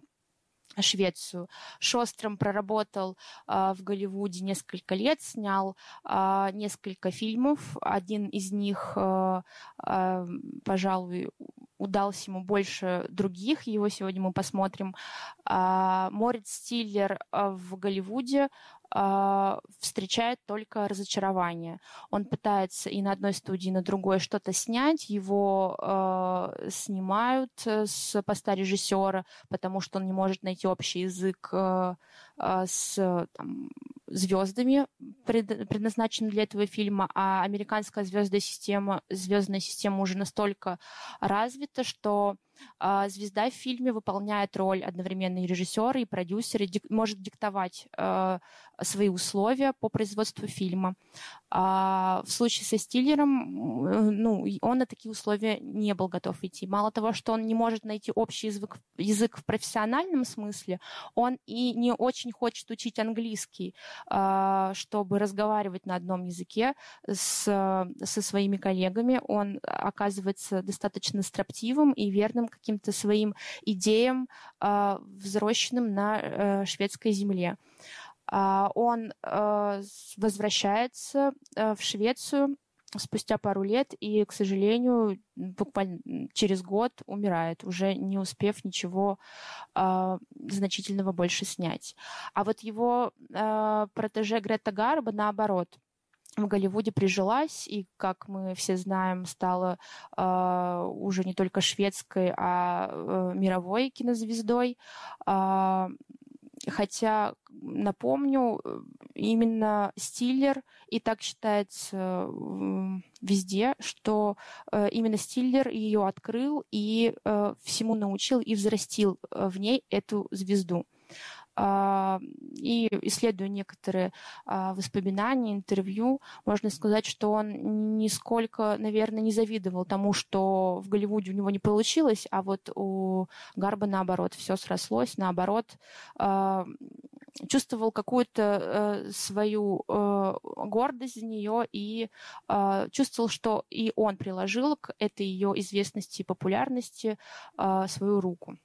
Швецию. Шостром проработал э, в Голливуде несколько лет, снял э, несколько фильмов. Один из них, э, э, пожалуй, удался ему больше других. Его сегодня мы посмотрим. Э, Морец Стиллер в Голливуде э, встречает только разочарование. Он пытается и на одной студии, и на другой что-то снять, его э, снимают с поста режиссера, потому что он не может найти общий язык э, э, с там, звездами, пред, предназначенными для этого фильма, а американская звездная система, звездная система уже настолько развита, что звезда в фильме выполняет роль одновременно и режиссера, и продюсера, и может диктовать э, свои условия по производству фильма. А в случае со Стиллером, э, ну, он на такие условия не был готов идти. Мало того, что он не может найти общий язык, язык в профессиональном смысле, он и не очень хочет учить английский, а, чтобы разговаривать на одном языке с, со своими коллегами. Он оказывается достаточно строптивым и верным каким-то своим идеям, а, взросшенным на э, шведской земле. А, он э, возвращается э, в Швецию спустя пару лет и, к сожалению, буквально через год умирает, уже не успев ничего э, значительного больше снять. А вот его э, протеже Грета Гарба, наоборот, в Голливуде прижилась и, как мы все знаем, стала э, уже не только шведской, а э, мировой кинозвездой. Э, Хотя, напомню, именно Стиллер, и так считается везде, что э, именно Стиллер ее открыл и э, всему научил и взрастил э, в ней эту звезду. А, и исследуя некоторые а, воспоминания, интервью, можно сказать, что он нисколько, наверное, не завидовал тому, что в Голливуде у него не получилось, а вот у Гарба наоборот, все срослось, наоборот, а, чувствовал какую-то э, свою э, гордость за нее и чувствовал, что и он приложил к этой ее известности и популярности свою руку.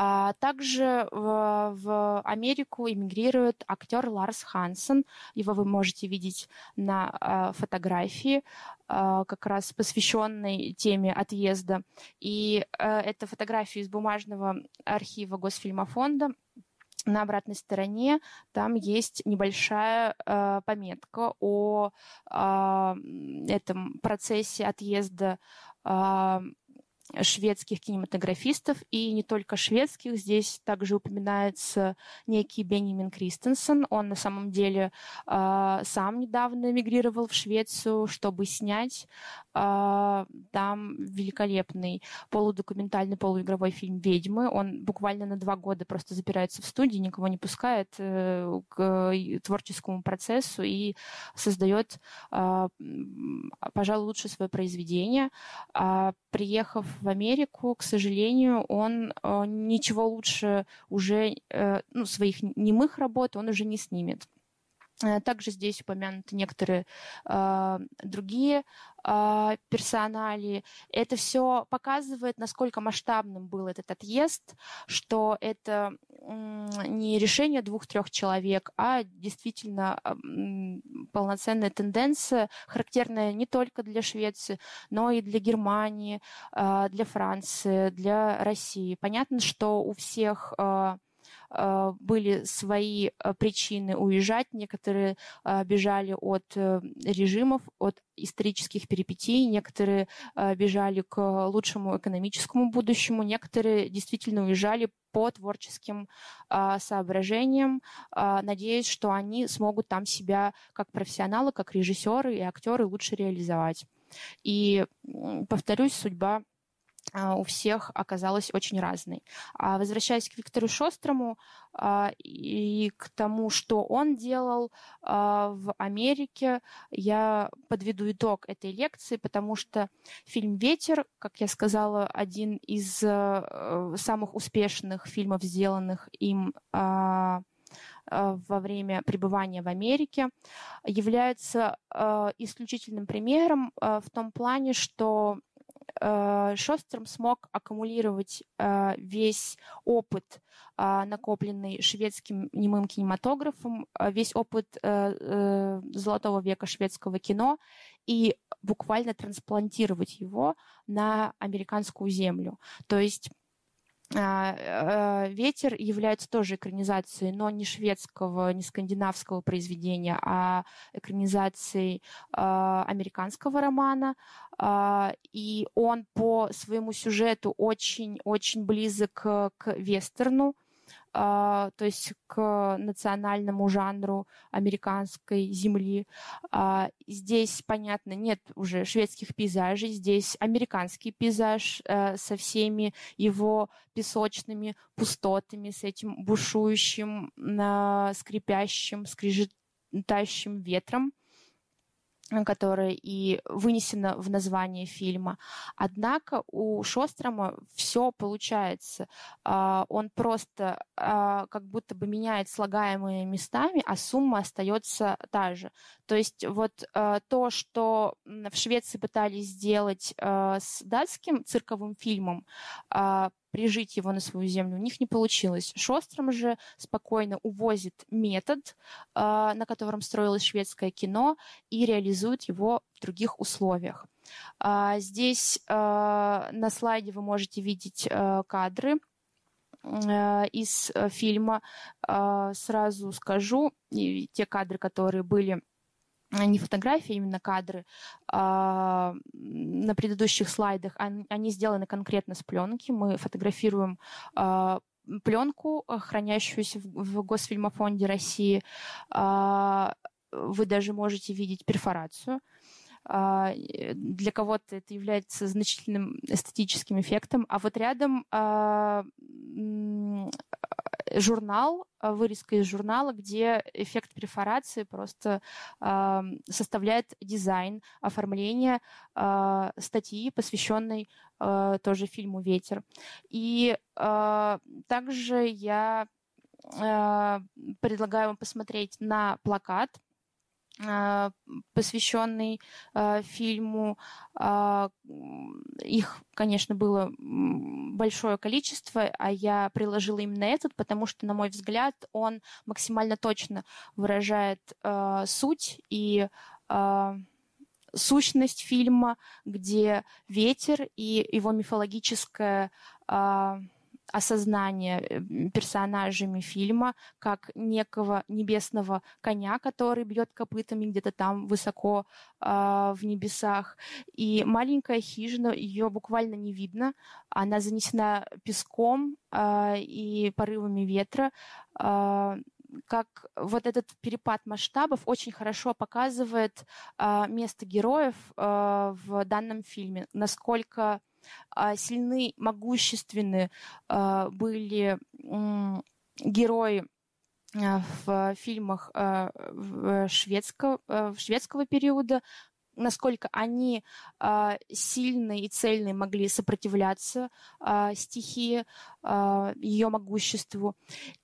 А также в, в Америку эмигрирует актер Ларс Хансен. Его вы можете видеть на а, фотографии, а, как раз посвященной теме отъезда. И это фотография из бумажного архива Госфильмофонда на обратной стороне там есть небольшая э, пометка о э, этом процессе отъезда э, шведских кинематографистов, и не только шведских. Здесь также упоминается некий Бенjamin Кристенсен. Он на самом деле э, сам недавно эмигрировал в Швецию, чтобы снять э, там великолепный полудокументальный, полуигровой фильм «Ведьмы». Он буквально на два года просто запирается в студии, никого не пускает э, к творческому процессу и создает, э, пожалуй, лучше свое произведение. А приехав в Америку, к сожалению, он э, ничего лучше уже, э, ну, своих немых работ он уже не снимет. Э, также здесь упомянуты некоторые э, другие э, персонали. Это все показывает, насколько масштабным был этот отъезд, что это э, не решение двух-трех человек, а действительно э, полноценная тенденция, характерная не только для Швеции, но и для Германии, э, для Франции, для России. Понятно, что у всех э, были свои э, причины уезжать. Некоторые э, бежали от режимов, от исторических перипетий, некоторые бежали к лучшему экономическому будущему, некоторые действительно уезжали по творческим соображениям, надеясь, что они смогут там себя как профессионалы, как режиссеры и актеры лучше реализовать. И, повторюсь, судьба а, у всех оказалась очень разной. А возвращаясь к Виктору Шострому а, и к тому, что он делал в Америке, я подведу итог этой лекции, потому что фильм «Ветер», как я сказала, один из э, самых успешных фильмов, сделанных им во время пребывания в Америке, является исключительным примером в том плане, что Э, Шостром смог аккумулировать э, весь опыт, э, накопленный шведским немым кинематографом, весь опыт золотого века шведского кино и буквально трансплантировать его на американскую землю. То есть Ветер является тоже экранизацией, но не шведского, не скандинавского произведения, а экранизацией а, американского романа. А, и он по своему сюжету очень-очень близок к вестерну. А, то есть к национальному жанру американской земли. А, здесь, понятно, нет уже шведских пейзажей, здесь американский пейзаж э, со всеми его песочными пустотами, с этим бушующим, скрипящим, скрежетающим ветром которое и вынесено в название фильма. Однако у Шострома все получается. А, он просто а, как будто бы меняет слагаемые местами, а сумма остается та же. То есть вот а, то, что в Швеции пытались сделать с датским цирковым фильмом, прижить его на свою землю, у них не получилось. Шостром же спокойно увозит метод, а, на котором строилось шведское кино, и реализует его в других условиях. А, здесь а, на слайде вы можете видеть кадры из фильма. Сразу скажу, те кадры, которые были не фотографии, именно кадры. А, на предыдущих слайдах они, сделаны конкретно с пленки. Мы фотографируем а, пленку, хранящуюся в, в Госфильмофонде России. А, вы даже можете видеть перфорацию. А, для кого-то это является значительным эстетическим эффектом. А вот рядом а, журнал, а, вырезка из журнала, где эффект перфорации просто составляет дизайн, оформление э, статьи, посвященной тоже фильму «Ветер». И также я предлагаю вам посмотреть на плакат, посвященный э, фильму. Э, их, конечно, было большое количество, а я приложила именно этот, потому что, на мой взгляд, он максимально точно выражает суть и сущность фильма, где ветер и его мифологическая осознание персонажами фильма как некого небесного коня, который бьет копытами где-то там высоко э, в небесах. И маленькая хижина, ее буквально не видно. Она занесена песком э, и порывами ветра. Э, как вот этот перепад масштабов очень хорошо показывает э, место героев э, в данном фильме, насколько э, сильны, могущественны э, были э, герои в фильмах шведского, шведского периода, насколько они э, сильны и цельны могли сопротивляться э, стихии, э, ее могуществу,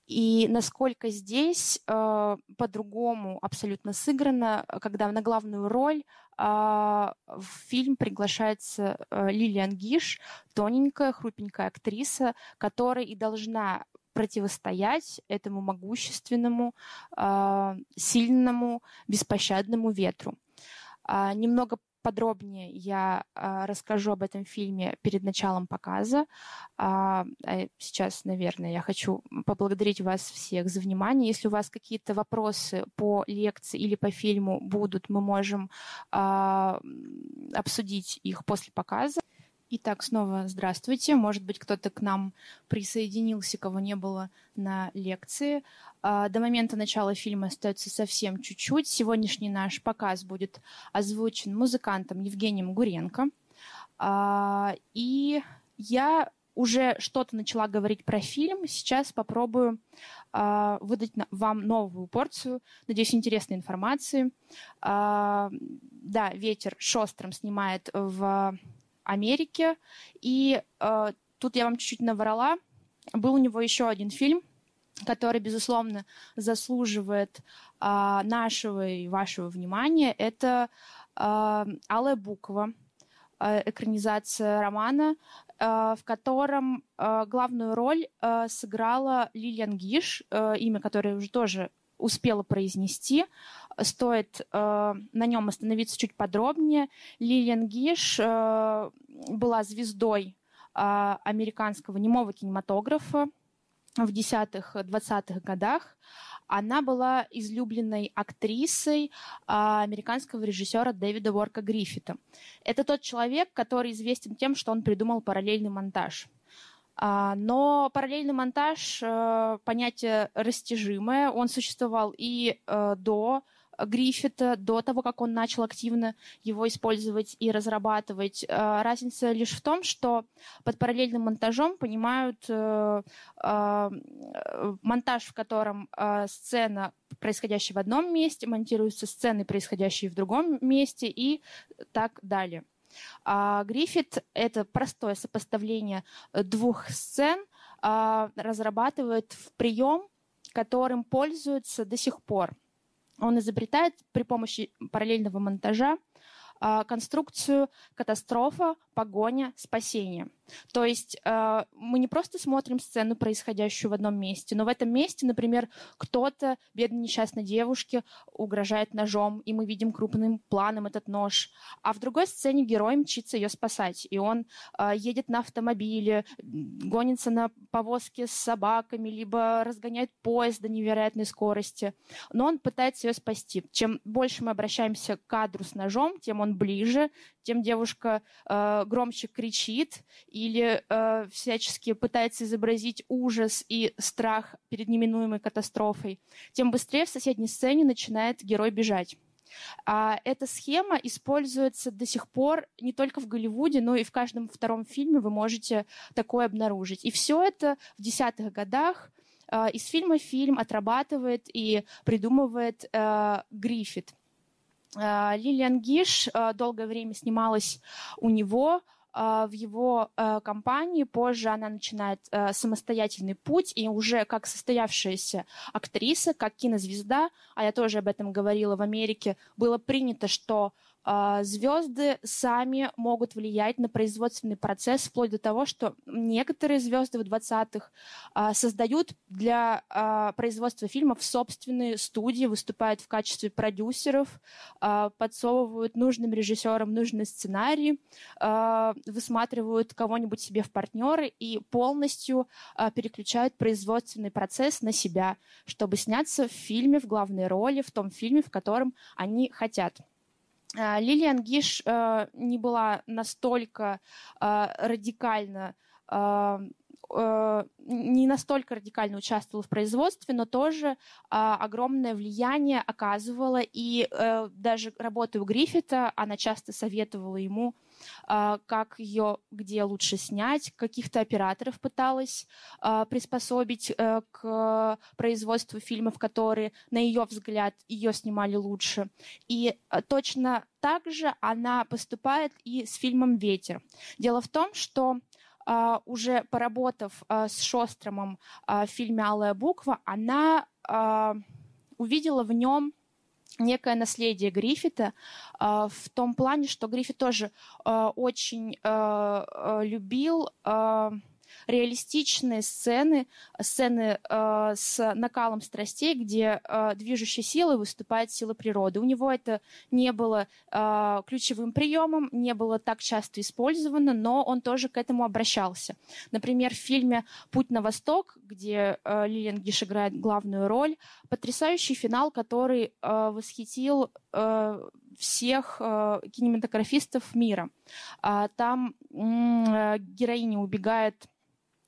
и насколько здесь э, по-другому абсолютно сыграно, когда на главную роль э, в фильм приглашается э, Лилиан Гиш, тоненькая, хрупенькая актриса, которая и должна противостоять этому могущественному, сильному, беспощадному ветру. А, немного подробнее я а, расскажу об этом фильме перед началом показа. А, сейчас, наверное, я хочу поблагодарить вас всех за внимание. Если у вас какие-то вопросы по лекции или по фильму будут, мы можем обсудить их после показа. Итак, снова здравствуйте. Может быть, кто-то к нам присоединился, кого не было на лекции. А, до момента начала фильма остается совсем чуть-чуть. Сегодняшний наш показ будет озвучен музыкантом Евгением Гуренко. А, и я уже что-то начала говорить про фильм. Сейчас попробую э, выдать вам новую порцию, надеюсь, интересной информации. Да, ветер шостром снимает в Америке. И э, тут я вам чуть-чуть наврала. Был у него еще один фильм, который, безусловно, заслуживает э, нашего и вашего внимания. Это э, «Алая буква», э, экранизация романа, э, в котором э, главную роль сыграла Лилиан Гиш, имя которое уже тоже успела произнести. Стоит э, на нем остановиться чуть подробнее. Лилиан Гиш э, была звездой э, американского немого кинематографа в 10-20-х годах. Она была излюбленной актрисой а, американского режиссера Дэвида Уорка Гриффита. Это тот человек, который известен тем, что он придумал параллельный монтаж. А, но параллельный монтаж э, понятие растяжимое. Он существовал и э, до Гриффита до того, как он начал активно его использовать и разрабатывать. Э, разница лишь в том, что под параллельным монтажом понимают монтаж, в котором сцена, происходящая в одном месте, монтируются сцены, происходящие в другом месте и так далее. А Гриффит — это простое сопоставление э, двух сцен, разрабатывает в прием, которым пользуются до сих пор. Он изобретает при помощи параллельного монтажа а, конструкцию катастрофа, погоня, спасение. То есть э, мы не просто смотрим сцену, происходящую в одном месте, но в этом месте, например, кто-то, бедной несчастной девушке, угрожает ножом, и мы видим крупным планом этот нож. А в другой сцене герой мчится ее спасать, и он э, едет на автомобиле, гонится на повозке с собаками, либо разгоняет поезд до невероятной скорости. Но он пытается ее спасти. Чем больше мы обращаемся к кадру с ножом, тем он ближе, тем девушка э, громче кричит или э, всячески пытается изобразить ужас и страх перед неминуемой катастрофой, тем быстрее в соседней сцене начинает герой бежать. А эта схема используется до сих пор не только в Голливуде, но и в каждом втором фильме вы можете такое обнаружить. И все это в десятых годах э, из фильма фильм отрабатывает и придумывает э, Гриффит. Э, Лилиан Гиш э, долгое время снималась у него э, в его компании. Позже она начинает самостоятельный путь и уже как состоявшаяся актриса, как кинозвезда, а я тоже об этом говорила в Америке, было принято, что а, звезды сами могут влиять на производственный процесс, вплоть до того, что некоторые звезды в 20-х а, создают для а, производства фильмов собственные студии, выступают в качестве продюсеров, подсовывают нужным режиссерам нужные сценарии, высматривают кого-нибудь себе в партнеры и полностью переключают производственный процесс на себя, чтобы сняться в фильме в главной роли, в том фильме, в котором они хотят. А, Лилиан Гиш э, не была настолько э, радикально э, не настолько радикально участвовала в производстве, но тоже огромное влияние оказывала. И даже работая у Гриффита, она часто советовала ему а, как ее где лучше снять, каких-то операторов пыталась а, приспособить э, к производству фильмов, которые, на ее взгляд, ее снимали лучше. И э, точно так же она поступает и с фильмом «Ветер». Дело в том, что Uh, уже поработав с Шостромом в фильме «Алая буква», она увидела в нем некое наследие Гриффита э, в том плане, что Гриффит тоже э, очень э, любил реалистичные сцены, сцены э, с накалом страстей, где э, движущей силой выступает сила природы. У него это не было э, ключевым приемом, не было так часто использовано, но он тоже к этому обращался. Например, в фильме «Путь на восток», где э, Лилиан Гиш играет главную роль, потрясающий финал, который э, восхитил э, всех э, кинематографистов мира. Э, там э, героиня убегает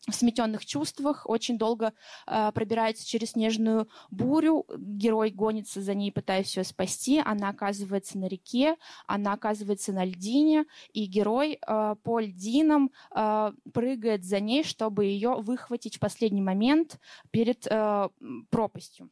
в сметенных чувствах, очень долго э, пробирается через снежную бурю, герой гонится за ней, пытаясь ее спасти, она оказывается на реке, она оказывается на льдине, и герой э, по льдинам э, прыгает за ней, чтобы ее выхватить в последний момент перед э, пропастью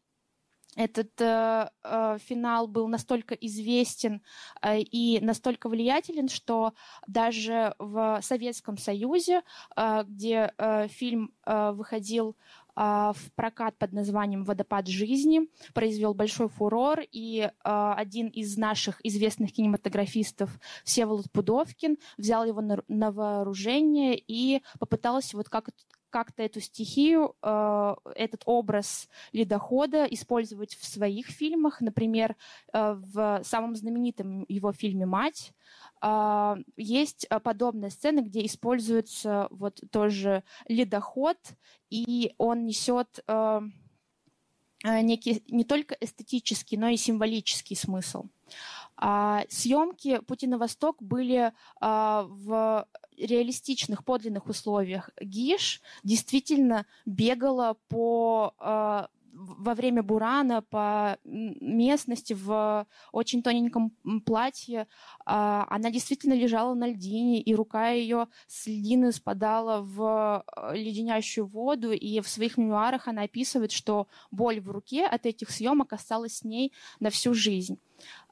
этот э, э, финал был настолько известен э, и настолько влиятелен, что даже в Советском Союзе, э, где э, фильм э, выходил э, в прокат под названием «Водопад жизни», произвел большой фурор, и э, один из наших известных кинематографистов, Всеволод Пудовкин, взял его на, на вооружение и попытался вот как как-то эту стихию, э, этот образ ледохода использовать в своих фильмах. Например, э, в самом знаменитом его фильме «Мать» э, есть подобная сцена, где используется вот тоже ледоход, и он несет некий не только эстетический, но и символический смысл. А съемки «Пути на восток» были а, в реалистичных, подлинных условиях Гиш действительно бегала по э, во время бурана по местности в очень тоненьком платье. А, она действительно лежала на льдине, и рука ее с льдины спадала в э, леденящую воду, и в своих мемуарах она описывает, что боль в руке от этих съемок осталась с ней на всю жизнь.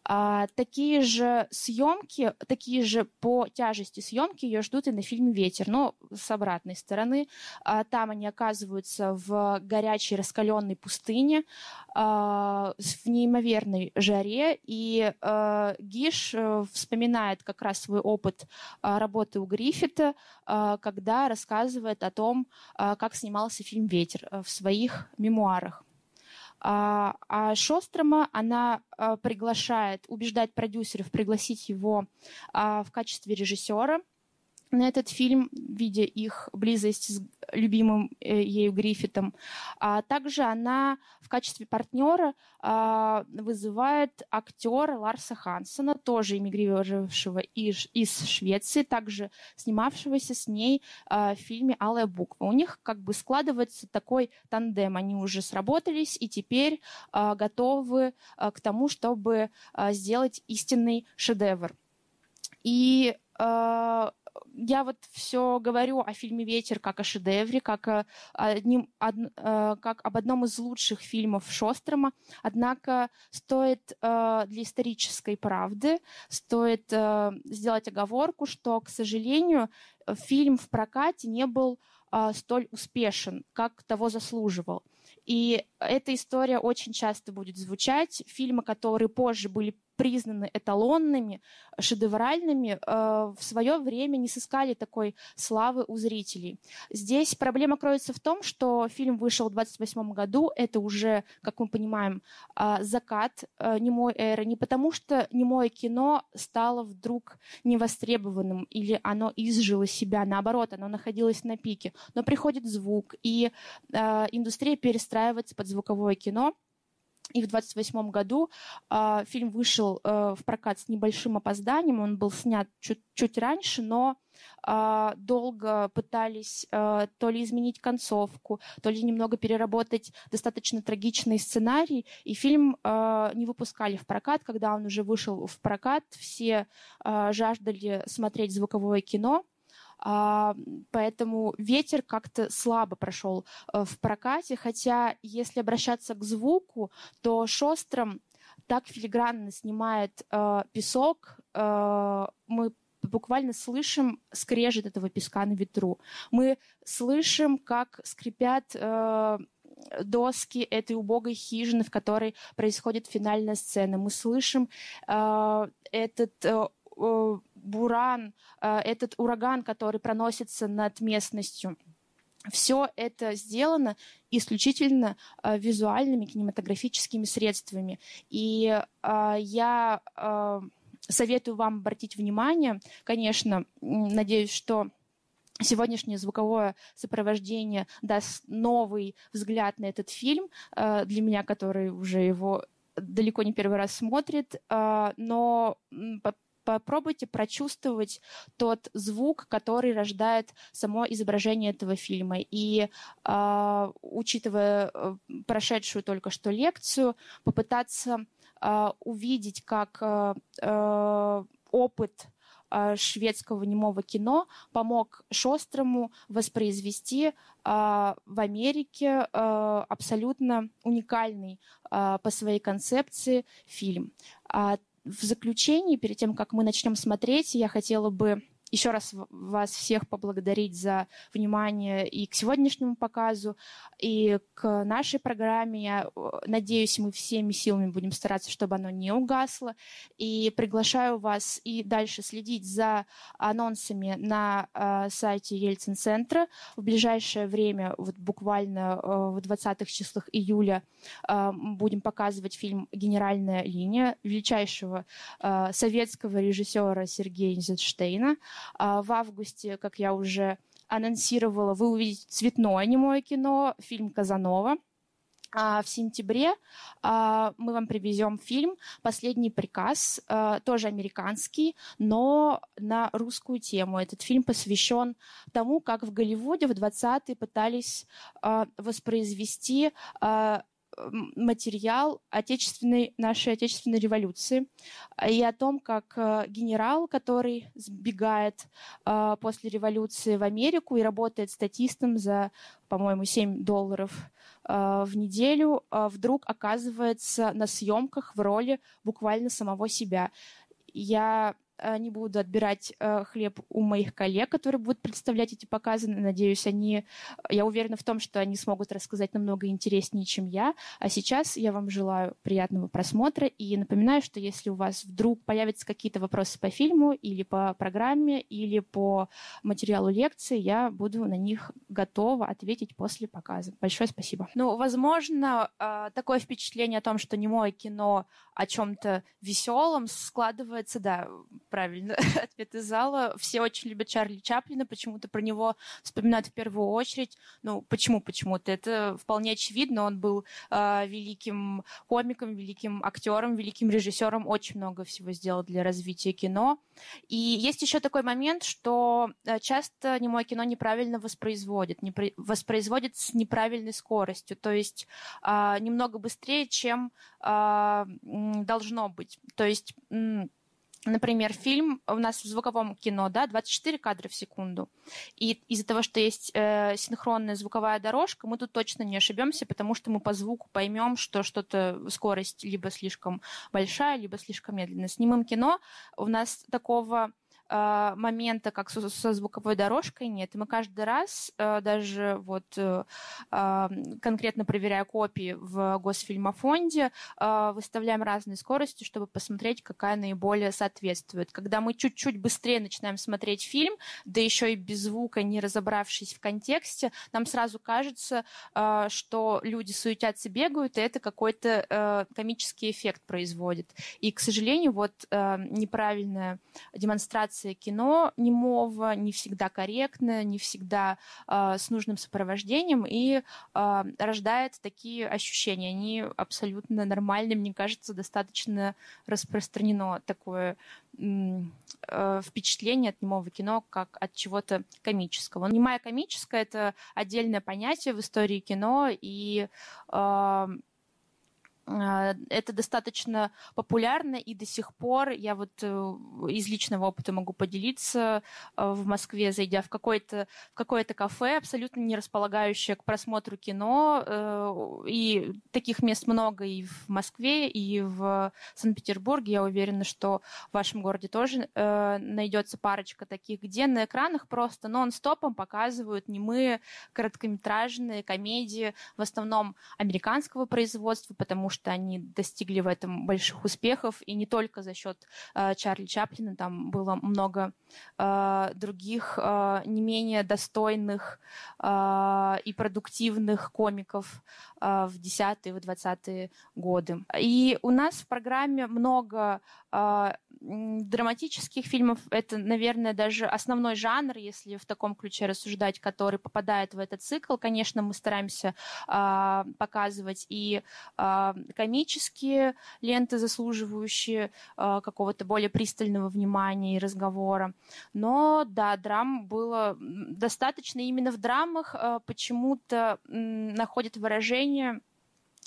А, такие же съемки, такие же по тяжести съемки ее ждут и на фильме «Ветер», но с обратной стороны. А, там они оказываются в горячей раскаленной пустыне, а, в неимоверной жаре, и а, Гиш а, вспоминает как раз свой опыт а, работы у Гриффита, а, когда рассказывает о том, а, как снимался фильм «Ветер» в своих мемуарах. А, а Шострома она а, приглашает, убеждает продюсеров пригласить его а, в качестве режиссера на этот фильм, видя их близость с любимым э, ею Гриффитом. А также она в качестве партнера а, вызывает актера Ларса Хансона, тоже эмигрировавшего из, из Швеции, также снимавшегося с ней а, в фильме «Алая буква». У них как бы складывается такой тандем. Они уже сработались и теперь а, готовы а, к тому, чтобы а, сделать истинный шедевр. И а, я вот все говорю о фильме «Ветер» как о шедевре, как, о одним, од, э, как об одном из лучших фильмов Шострома. Однако стоит э, для исторической правды, стоит э, сделать оговорку, что, к сожалению, фильм в прокате не был столь успешен, как того заслуживал. И эта история очень часто будет звучать. Фильмы, которые позже были признаны эталонными, шедевральными, в свое время не сыскали такой славы у зрителей. Здесь проблема кроется в том, что фильм вышел в 28 году, это уже, как мы понимаем, закат немой эры, не потому что немое кино стало вдруг невостребованным или оно изжило себя, наоборот, оно находилось на пике, но приходит звук, и индустрия перестраивается под звуковое кино, и в 28 году э, фильм вышел э, в прокат с небольшим опозданием. Он был снят чуть, чуть раньше, но э, долго пытались э, то ли изменить концовку, то ли немного переработать достаточно трагичный сценарий. И фильм э, не выпускали в прокат. Когда он уже вышел в прокат, все э, жаждали смотреть звуковое кино. А, поэтому ветер как-то слабо прошел э, в прокате, хотя если обращаться к звуку, то Шостром так филигранно снимает э, песок, э, мы буквально слышим скрежет этого песка на ветру. Мы слышим, как скрипят э, доски этой убогой хижины, в которой происходит финальная сцена. Мы слышим э, этот э, буран, э, этот ураган, который проносится над местностью. Все это сделано исключительно э, визуальными кинематографическими средствами. И э, я советую вам обратить внимание, конечно, надеюсь, что сегодняшнее звуковое сопровождение даст новый взгляд на этот фильм для меня, который уже его далеко не первый раз смотрит, но попробуйте прочувствовать тот звук, который рождает само изображение этого фильма. И э, учитывая э, прошедшую только что лекцию, попытаться э, увидеть, как э опыт шведского немого кино помог Шострому воспроизвести э, в Америке э, абсолютно уникальный э, по своей концепции фильм в заключении, перед тем, как мы начнем смотреть, я хотела бы еще раз вас всех поблагодарить за внимание и к сегодняшнему показу, и к нашей программе. Я надеюсь, мы всеми силами будем стараться, чтобы оно не угасло. И приглашаю вас и дальше следить за анонсами на э, сайте Ельцин-центра. В ближайшее время, вот буквально э, в 20-х числах июля, э, будем показывать фильм «Генеральная линия» величайшего э, советского режиссера Сергея Эйнзенштейна. А, в августе, как я уже анонсировала, вы увидите цветное немое кино, фильм «Казанова». А в сентябре а, мы вам привезем фильм «Последний приказ», а, тоже американский, но на русскую тему. Этот фильм посвящен тому, как в Голливуде в 20-е пытались а, воспроизвести а, материал отечественной, нашей отечественной революции и о том, как э, генерал, который сбегает э, после революции в Америку и работает статистом за, по-моему, 7 долларов э, в неделю, вдруг оказывается на съемках в роли буквально самого себя. Я не буду отбирать э, хлеб у моих коллег, которые будут представлять эти показы. Надеюсь, они, я уверена в том, что они смогут рассказать намного интереснее, чем я. А сейчас я вам желаю приятного просмотра и напоминаю, что если у вас вдруг появятся какие-то вопросы по фильму или по программе, или по материалу лекции, я буду на них готова ответить после показа. Большое спасибо. Ну, возможно, э, такое впечатление о том, что не мое кино о чем-то веселом складывается, да, правильно, <laughs> ответ из зала. Все очень любят Чарли Чаплина, почему-то про него вспоминают в первую очередь. Ну, почему почему-то? Это вполне очевидно. Он был э, великим комиком, великим актером, великим режиссером, очень много всего сделал для развития кино. И есть еще такой момент, что э, часто немое кино неправильно воспроизводит, не воспроизводит с неправильной скоростью, то есть э, немного быстрее, чем э, должно быть. То есть Например, фильм у нас в звуковом кино, да, 24 кадра в секунду. И из-за того, что есть э, синхронная звуковая дорожка, мы тут точно не ошибемся, потому что мы по звуку поймем, что что-то скорость либо слишком большая, либо слишком медленная. С немым кино у нас такого э, момента, как со, со звуковой дорожкой, нет. Мы каждый раз, э, даже вот э, э, конкретно проверяя копии в Госфильмофонде, э, выставляем разные скорости, чтобы посмотреть, какая наиболее соответствует. Когда мы чуть-чуть быстрее начинаем смотреть фильм, да еще и без звука, не разобравшись в контексте, нам сразу кажется, э, что люди суетятся, бегают, и это какой-то э, комический эффект производит. И, к сожалению, вот э, неправильная демонстрация кино немого не всегда корректная, не всегда э, с нужным сопровождением и э, рождает такие ощущения. Они абсолютно нормальны, мне кажется, достаточно распространено такое э, впечатление от немого кино как от чего-то комического. Немая комическое — это отдельное понятие в истории кино, и э, это достаточно популярно, и до сих пор я вот э, из личного опыта могу поделиться э, в Москве, зайдя в какое-то в какое-то кафе, абсолютно не располагающее к просмотру кино, э, и таких мест много и в Москве, и в Санкт-Петербурге. Я уверена, что в вашем городе тоже найдется парочка таких, где на экранах просто нон-стопом показывают немые короткометражные комедии, в основном американского производства, потому что они достигли в этом больших успехов, и не только за счет э, Чарли Чаплина, там было много э, других э, не менее достойных э, и продуктивных комиков в 10-е, в 20-е годы. И у нас в программе много э, драматических фильмов. Это, наверное, даже основной жанр, если в таком ключе рассуждать, который попадает в этот цикл. Конечно, мы стараемся э, показывать и комические ленты, заслуживающие какого-то более пристального внимания и разговора. Но да, драм было достаточно. Именно в драмах почему-то э, находит выражение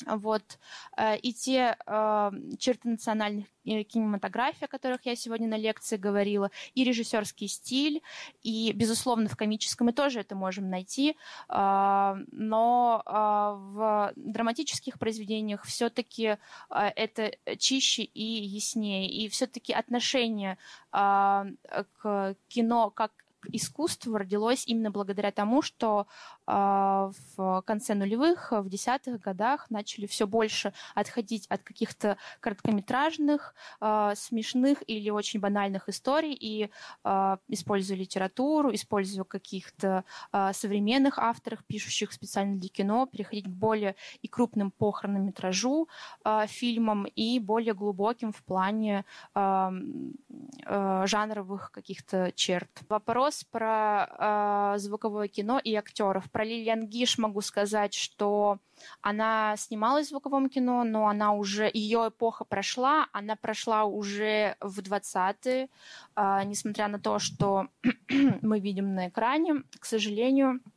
вот. Э, и те э, черты национальных э, кинематографии, о которых я сегодня на лекции говорила, и режиссерский стиль, и, безусловно, в комическом мы тоже это можем найти, но в драматических произведениях все-таки это чище и яснее, и все-таки отношение к кино как искусство родилось именно благодаря тому, что э, в конце нулевых, в десятых годах начали все больше отходить от каких-то короткометражных, э, смешных или очень банальных историй и э, используя литературу, используя каких-то современных авторов, пишущих специально для кино, переходить к более и крупным по хронометражу фильмам и более глубоким в плане жанровых каких-то черт. Вопрос вопрос про э, звуковое кино и актеров. Про Лилиан Гиш могу сказать, что она снималась в звуковом кино, но она уже, ее эпоха прошла, она прошла уже в 20-е, э, несмотря на то, что <clears throat> мы видим на экране, к сожалению, а,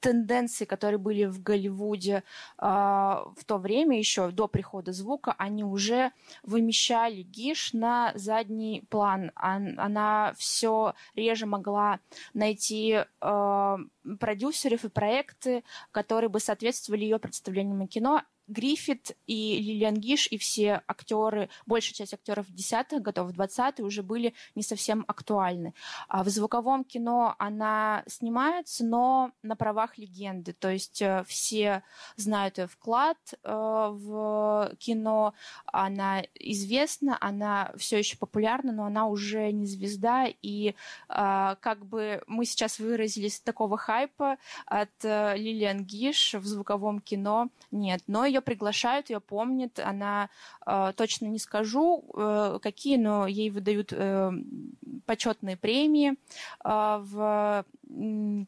тенденции, которые были в Голливуде э, в то время, еще до прихода звука, они уже вымещали Гиш на задний план. Она все реже могла найти э, продюсеров и проекты, которые бы соответствовали ее представлениям о кино, Гриффит и Лилиан Гиш и все актеры, большая часть актеров десятых годов, 20-е уже были не совсем актуальны. А в звуковом кино она снимается, но на правах легенды. То есть э, все знают ее вклад э, в кино, она известна, она все еще популярна, но она уже не звезда. И э, как бы мы сейчас выразились такого хайпа от Лилиан Гиш в звуковом кино нет. Но ее приглашают, ее помнят. Она э, точно не скажу, э, какие, но ей выдают э, почетные премии э, в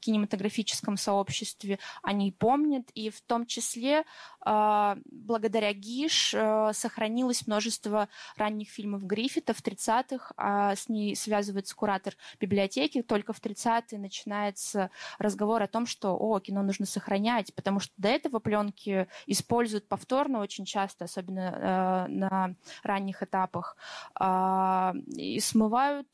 кинематографическом сообществе. Они помнят, и в том числе э, благодаря ГИШ э, сохранилось множество ранних фильмов Гриффита в 30-х, а с ней связывается куратор библиотеки. Только в 30-е начинается разговор о том, что о, кино нужно сохранять, потому что до этого пленки используют повторно очень часто, особенно э, на ранних этапах, э, и смывают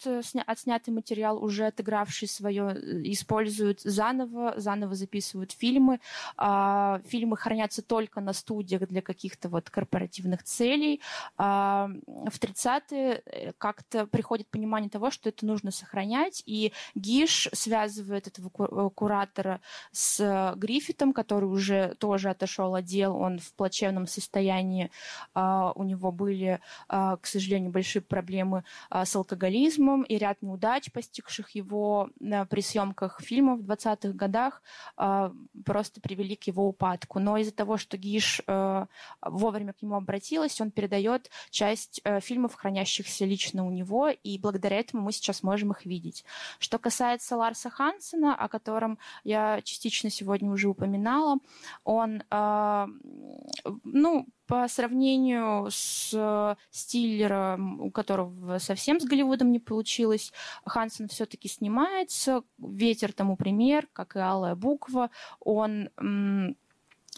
отснятый материал, уже отыгравший свое, и используют заново, заново записывают фильмы. А, фильмы хранятся только на студиях для каких-то вот корпоративных целей. А, в 30-е э, как-то приходит понимание того, что это нужно сохранять, и Гиш связывает этого э, куратора с Гриффитом, который уже тоже отошел от дел, он в плачевном состоянии, у него были, к сожалению, большие проблемы с алкоголизмом и ряд неудач, постигших его при съемках фильмов в 20-х годах, просто привели к его упадку. Но из-за того, что Гиш э, вовремя к нему обратилась, он передает часть э, фильмов, хранящихся лично у него, и благодаря этому мы сейчас можем их видеть. Что касается Ларса Хансена, о котором я частично сегодня уже упоминала, он, э, ну, по сравнению с Стиллером, у которого совсем с Голливудом не получилось, Хансен все-таки снимается. «Ветер» тому пример, как и «Алая буква». Он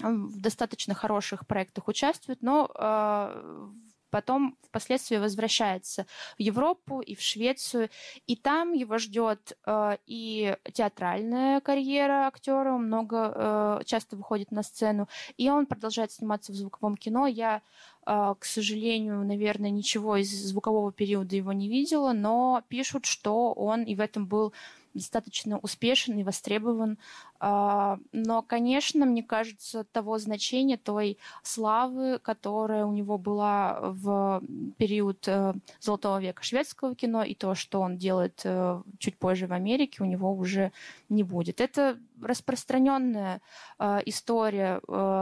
в достаточно хороших проектах участвует, но э, потом впоследствии возвращается в Европу и в Швецию, и там его ждет э, и театральная карьера актера, много э, часто выходит на сцену, и он продолжает сниматься в звуковом кино. Я э, к сожалению, наверное, ничего из звукового периода его не видела, но пишут, что он и в этом был достаточно успешен и востребован. А, но, конечно, мне кажется, того значения, той славы, которая у него была в период э, Золотого века шведского кино, и то, что он делает э, чуть позже в Америке, у него уже не будет. Это распространенная э, история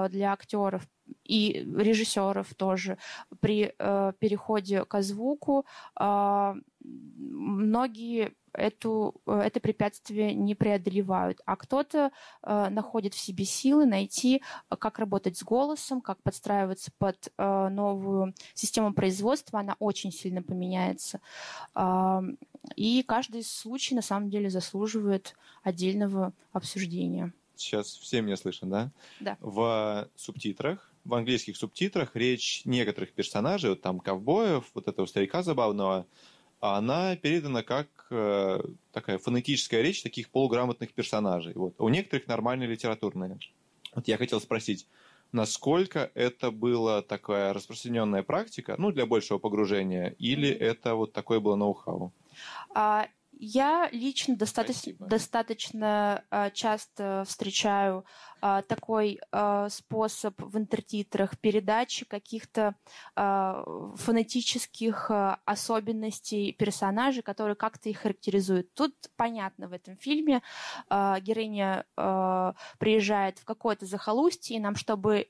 для актеров и режиссеров тоже при переходе к звуку. А, многие эту, э, это препятствие не преодолевают, а кто-то э, находит в себе силы найти, э, как работать с голосом, как подстраиваться под э, новую систему производства, она очень сильно поменяется. Э, и каждый случай на самом деле заслуживает отдельного обсуждения. Сейчас все меня слышат, да? Да. В субтитрах в английских субтитрах речь некоторых персонажей, вот там ковбоев, вот этого старика забавного, она передана как э, такая фонетическая речь таких полуграмотных персонажей. Вот. У некоторых нормальная литературная. Вот я хотел спросить, насколько это была такая распространенная практика, ну, для большего погружения, или это вот такое было ноу-хау? А, я лично достаточно, достаточно часто встречаю uh, такой uh, способ в интертитрах передачи каких-то фонетических особенностей персонажей, которые как-то их характеризуют. Тут понятно в этом фильме героиня приезжает в какое-то захолустье, и нам, чтобы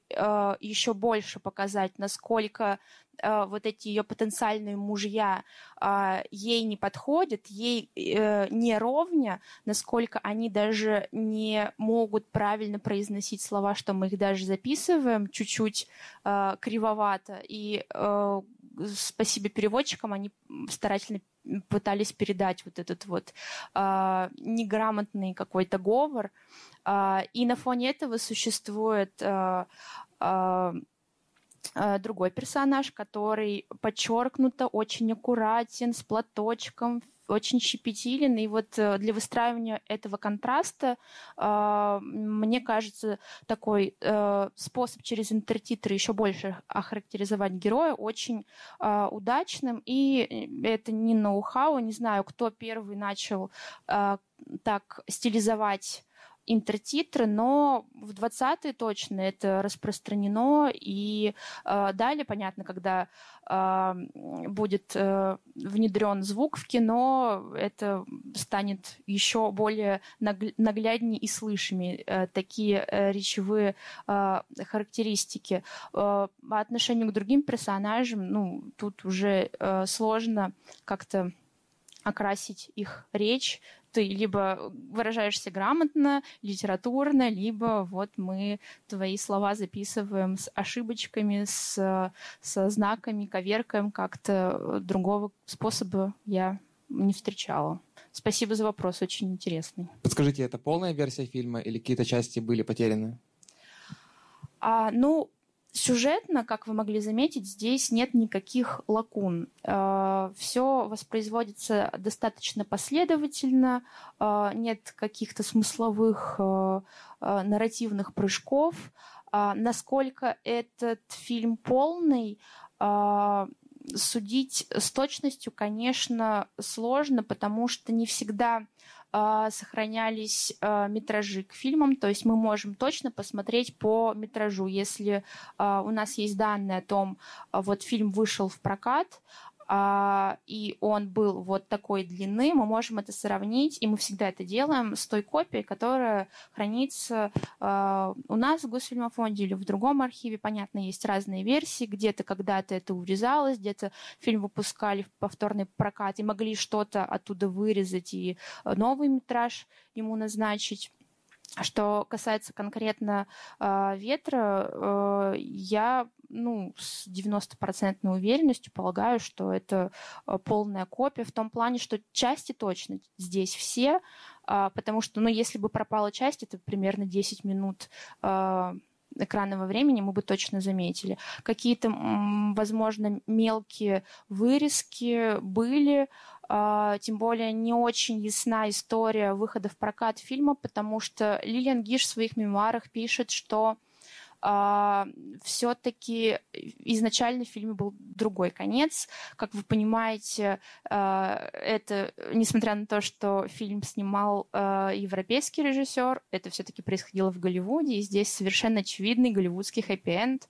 еще больше показать, насколько э, вот эти ее потенциальные мужья э, ей не подходят, ей э, не ровня, насколько они даже не могут правильно произносить слова, что мы их даже записываем чуть-чуть э, кривовато. И э, спасибо переводчикам, они старательно пытались передать вот этот вот э, неграмотный какой-то говор. Э, и на фоне этого существует э, Э, другой персонаж, который подчеркнуто очень аккуратен, с платочком, очень щепетилен. И вот э, для выстраивания этого контраста, э, мне кажется, такой способ через интертитры еще больше охарактеризовать героя очень удачным. И это не ноу-хау, не знаю, кто первый начал так стилизовать интертитры, но в 20-е точно это распространено. И э, далее, понятно, когда э, будет э, внедрен звук в кино, это станет еще более нагляднее и слышимее э, такие э, речевые э, характеристики. Э, по отношению к другим персонажам, ну, тут уже э, сложно как-то окрасить их речь ты либо выражаешься грамотно, литературно, либо вот мы твои слова записываем с ошибочками, с, со знаками, коверкаем как-то. Другого способа я не встречала. Спасибо за вопрос, очень интересный. Подскажите, это полная версия фильма или какие-то части были потеряны? А, ну, Сюжетно, как вы могли заметить, здесь нет никаких лакун. Э, Все воспроизводится достаточно последовательно, э, нет каких-то смысловых э, нарративных прыжков. Насколько этот фильм полный, судить с точностью, конечно, сложно, потому что не всегда сохранялись а, метражи к фильмам, то есть мы можем точно посмотреть по метражу. Если а, у нас есть данные о том, вот фильм вышел в прокат, а, и он был вот такой длины, мы можем это сравнить, и мы всегда это делаем с той копией, которая хранится а, у нас в Госфильмофонде или в другом архиве. Понятно, есть разные версии, где-то когда-то это урезалось, где-то фильм выпускали в повторный прокат и могли что-то оттуда вырезать и новый метраж ему назначить. Что касается конкретно э, ветра, э, я ну, с 90% уверенностью полагаю, что это э, полная копия в том плане, что части точно здесь все, э, потому что, ну, если бы пропала часть, это примерно 10 минут э, экранного времени мы бы точно заметили. Какие-то, возможно, мелкие вырезки были, а, тем более не очень ясна история выхода в прокат фильма, потому что Лилиан Гиш в своих мемуарах пишет, что а, все-таки изначально в фильме был другой конец. Как вы понимаете, а, это, несмотря на то, что фильм снимал а, европейский режиссер, это все-таки происходило в Голливуде, и здесь совершенно очевидный голливудский хэппи-энд.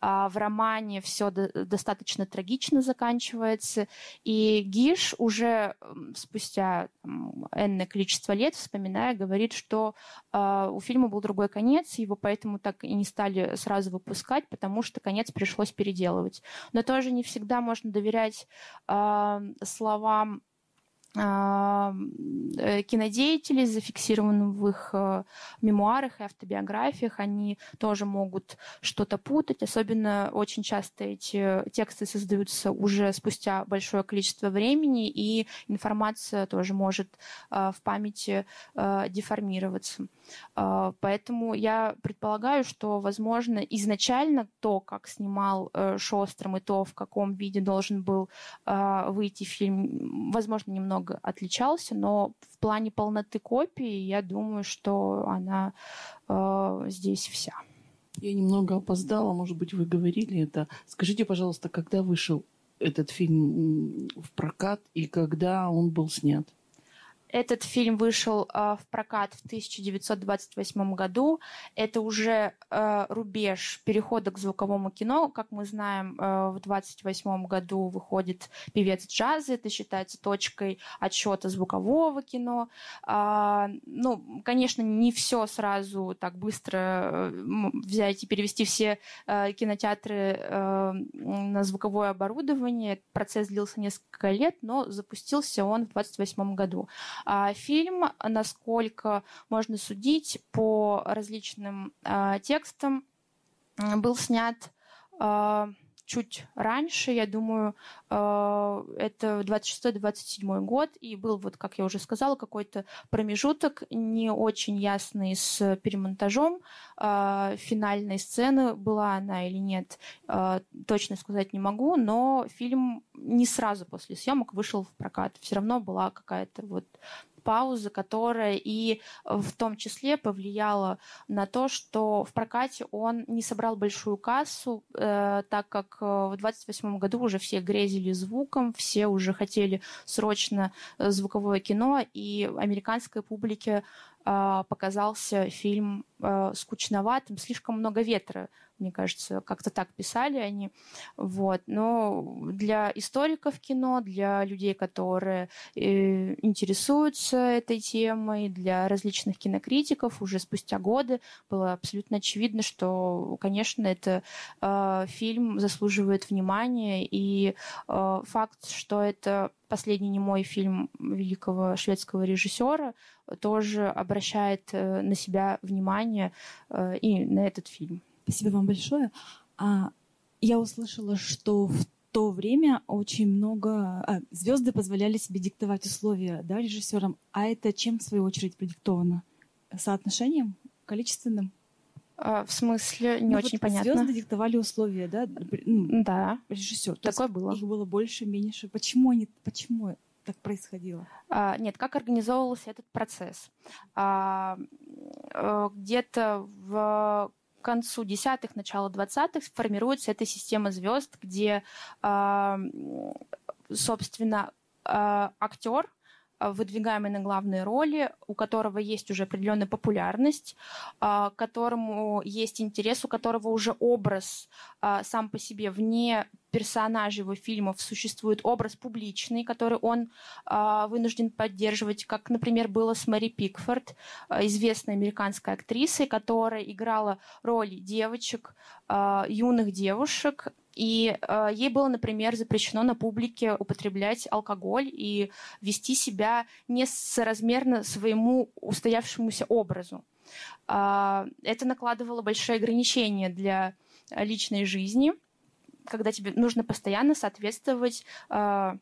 В романе все до- достаточно трагично заканчивается, и Гиш уже спустя там, энное количество лет, вспоминая, говорит, что у фильма был другой конец, его поэтому так и не стали стали сразу выпускать, потому что конец пришлось переделывать. Но тоже не всегда можно доверять э, словам Э, кинодеятелей, зафиксированным в их э, мемуарах и автобиографиях, они тоже могут что-то путать. Особенно очень часто эти тексты создаются уже спустя большое количество времени, и информация тоже может э, в памяти деформироваться. Поэтому я предполагаю, что, возможно, изначально то, как снимал Шостром, и то, в каком виде должен был выйти фильм, возможно, немного отличался, но в плане полноты копии я думаю, что она э, здесь вся. Я немного опоздала, может быть, вы говорили это. Скажите, пожалуйста, когда вышел этот фильм в прокат и когда он был снят? Этот фильм вышел э, в прокат в 1928 году. Это уже э, рубеж перехода к звуковому кино. Как мы знаем, э, в 1928 году выходит «Певец джаза». Это считается точкой отсчета звукового кино. Э, ну, конечно, не все сразу так быстро взять и перевести все кинотеатры на звуковое оборудование. Процесс длился несколько лет, но запустился он в 1928 году. А фильм, насколько можно судить по различным а, текстам, был снят а, чуть раньше, я думаю, это 26-27 год, и был, вот, как я уже сказала, какой-то промежуток не очень ясный с перемонтажом финальной сцены, была она или нет, точно сказать не могу, но фильм не сразу после съемок вышел в прокат. Все равно была какая-то вот пауза, которая и в том числе повлияла на то, что в прокате он не собрал большую кассу, э, так как э, в 28 году уже все грезили звуком, все уже хотели срочно э, звуковое кино, и американской публике э, показался фильм э, скучноватым, слишком много ветра мне кажется, как-то так писали они. Вот. Но для историков кино, для людей, которые э, интересуются этой темой, для различных кинокритиков уже спустя годы было абсолютно очевидно, что, конечно, это э, фильм заслуживает внимания, и э, факт, что это последний немой фильм великого шведского режиссера тоже обращает э, на себя внимание э, и на этот фильм. Спасибо вам большое. А, я услышала, что в то время очень много а, звезды позволяли себе диктовать условия да, режиссерам. А это чем, в свою очередь, продиктовано? Соотношением количественным? А, в смысле, не ну, очень вот понятно. Звезды диктовали условия, да? Ну, да. Режиссер. Такое было. Их было больше, меньше. Почему они, почему так происходило? А, нет, как организовывался этот процесс? А, а, где-то в концу десятых, начало двадцатых формируется эта система звезд, где, а, собственно, а, актер выдвигаемый на главные роли, у которого есть уже определенная популярность, а, которому есть интерес, у которого уже образ а, сам по себе вне персонажей его фильмов существует образ публичный, который он вынужден поддерживать, как, например, было с Мэри Пикфорд, известной американской актрисой, которая играла роли девочек, юных девушек, и э, ей было, например, запрещено на публике употреблять алкоголь и вести себя несоразмерно своему устоявшемуся образу. Э, это накладывало большие ограничения для личной жизни, когда тебе нужно постоянно соответствовать э,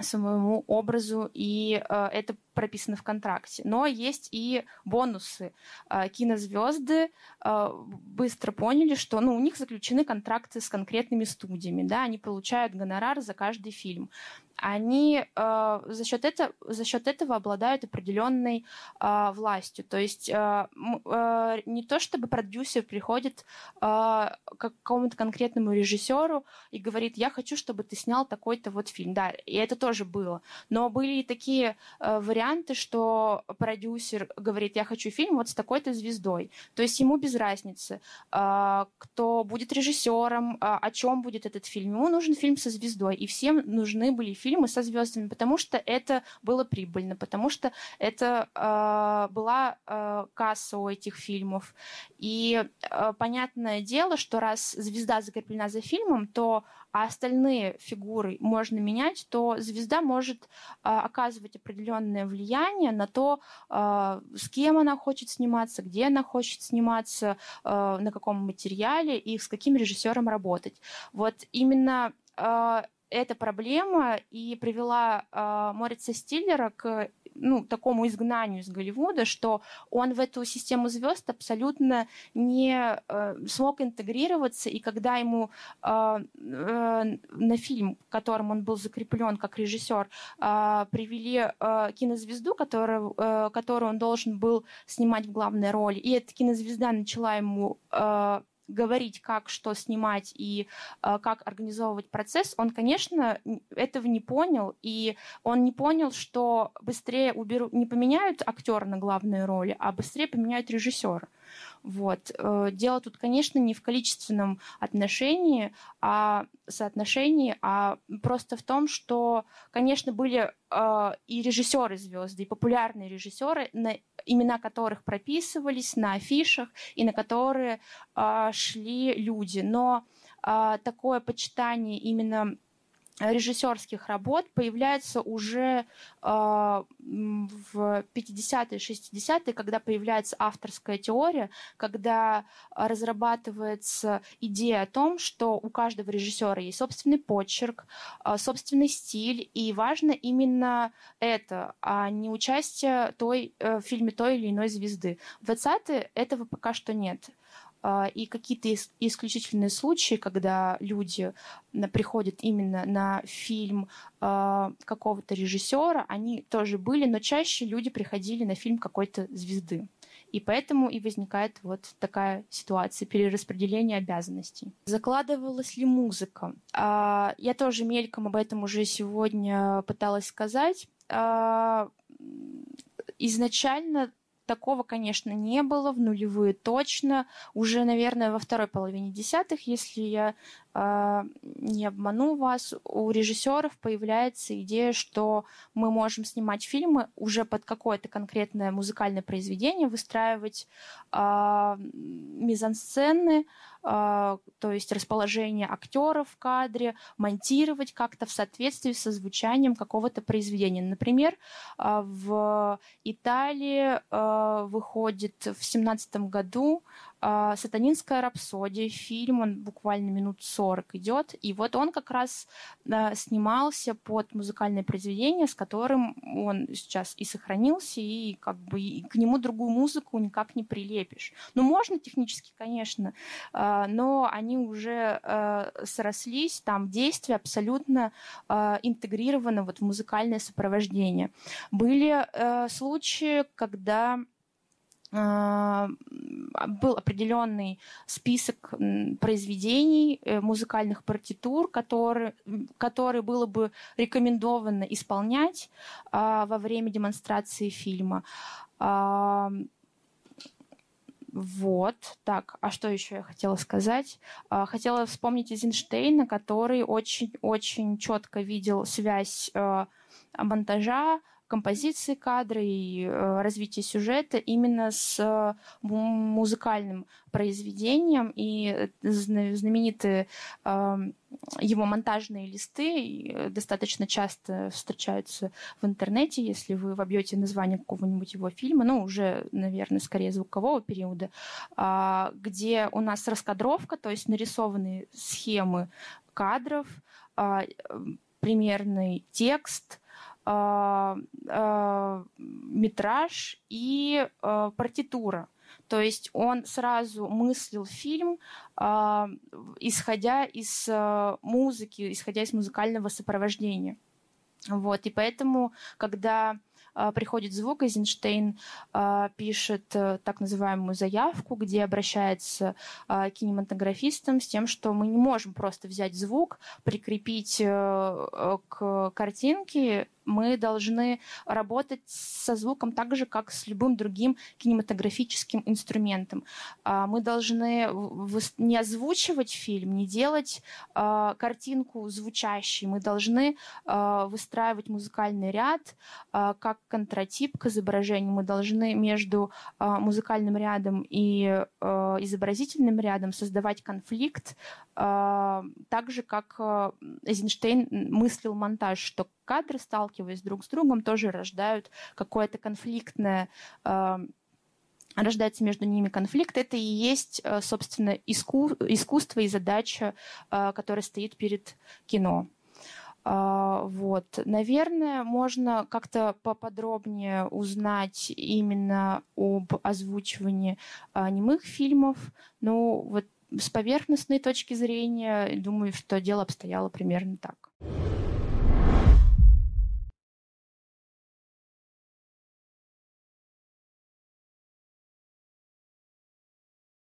своему образу, и э, это прописано в контракте. Но есть и бонусы. Э, кинозвезды э, быстро поняли, что ну, у них заключены контракты с конкретными студиями, да, они получают гонорар за каждый фильм они э, за, счет это, за счет этого обладают определенной э, властью. То есть э, э, не то, чтобы продюсер приходит э, к какому-то конкретному режиссеру и говорит, я хочу, чтобы ты снял такой-то вот фильм. Да, и это тоже было. Но были и такие э, варианты, что продюсер говорит, я хочу фильм вот с такой-то звездой. То есть ему без разницы, э, кто будет режиссером, э, о чем будет этот фильм. Ему нужен фильм со звездой. И всем нужны были фильмы, фильмы со звездами, потому что это было прибыльно, потому что это э, была э, касса у этих фильмов. И э, понятное дело, что раз звезда закреплена за фильмом, то а остальные фигуры можно менять, то звезда может э, оказывать определенное влияние на то, э, с кем она хочет сниматься, где она хочет сниматься, э, на каком материале и с каким режиссером работать. Вот именно эта проблема и привела э, Морица Стиллера к ну, такому изгнанию из Голливуда, что он в эту систему звезд абсолютно не э, смог интегрироваться, и когда ему э, э, на фильм, которым он был закреплен как режиссер, э, привели э, кинозвезду, которую, э, которую он должен был снимать в главной роли, и эта кинозвезда начала ему э, говорить, как что снимать и э, как организовывать процесс, он, конечно, этого не понял, и он не понял, что быстрее уберут, не поменяют актера на главные роли, а быстрее поменяют режиссера. Вот. Э, дело тут, конечно, не в количественном отношении, а соотношении, а просто в том, что, конечно, были э, и режиссеры звезды, и популярные режиссеры, на имена которых прописывались на афишах и на которые э, шли люди. Но такое почитание именно режиссерских работ появляется уже э, в 50-е, 60-е, когда появляется авторская теория, когда разрабатывается идея о том, что у каждого режиссера есть собственный почерк, э, собственный стиль, и важно именно это, а не участие той, э, в фильме той или иной звезды. В 20-е этого пока что нет. А, и какие-то исключительные случаи, когда люди приходят именно на фильм а, какого-то режиссера, они тоже были, но чаще люди приходили на фильм какой-то звезды. И поэтому и возникает вот такая ситуация перераспределения обязанностей. Закладывалась ли музыка? А, я тоже мельком об этом уже сегодня пыталась сказать. Изначально Такого, конечно, не было, в нулевые точно. Уже, наверное, во второй половине десятых, если я не обману вас, у режиссеров появляется идея, что мы можем снимать фильмы уже под какое-то конкретное музыкальное произведение, выстраивать э, мизансцены, а, то есть расположение актеров в кадре, монтировать как-то в соответствии со звучанием какого-то произведения. Например, а, в Италии а, выходит в семнадцатом году а, «Сатанинская рапсодия», фильм, он буквально минут 40 идет, и вот он как раз снимался под музыкальное произведение, с которым он сейчас и сохранился, и как бы и к нему другую музыку никак не прилепишь. Ну, можно технически, конечно, а, но они уже а, срослись, там действие абсолютно интегрировано вот в музыкальное сопровождение. Были случаи, когда а, был определенный список произведений, э, музыкальных партитур, которые, которые было бы рекомендовано исполнять а, во время демонстрации фильма. А, вот, так, а что еще я хотела сказать? Хотела вспомнить Эйзенштейна, который очень-очень четко видел связь монтажа, композиции кадра и э, развития сюжета именно с э, музыкальным произведением. И знаменитые э, его монтажные листы достаточно часто встречаются в интернете, если вы вобьете название какого-нибудь его фильма, ну, уже, наверное, скорее звукового периода, а, где у нас раскадровка, то есть нарисованы схемы кадров, а, примерный текст – метраж и а, партитура. То есть он сразу мыслил фильм, э, исходя из э, музыки, исходя из музыкального сопровождения. Вот, и поэтому, когда э, приходит звук, Эйзенштейн э, пишет э, так называемую заявку, где обращается к кинематографистам с тем, что мы не можем просто взять звук, прикрепить к картинке мы должны работать со звуком так же, как с любым другим кинематографическим инструментом. А, мы должны не озвучивать фильм, не делать а, картинку звучащей. Мы должны а, выстраивать музыкальный ряд как контратип к изображению. Мы должны между музыкальным рядом и изобразительным рядом создавать конфликт, так же, как Эйзенштейн мыслил монтаж, что кадры, сталкиваясь друг с другом, тоже рождают какое-то конфликтное э, рождается между ними конфликт. Это и есть, э, собственно, иску, искусство и задача, э, которая стоит перед кино. Вот. Наверное, можно как-то поподробнее узнать именно об озвучивании немых фильмов. Ну, вот с поверхностной точки зрения, думаю, что дело обстояло примерно так.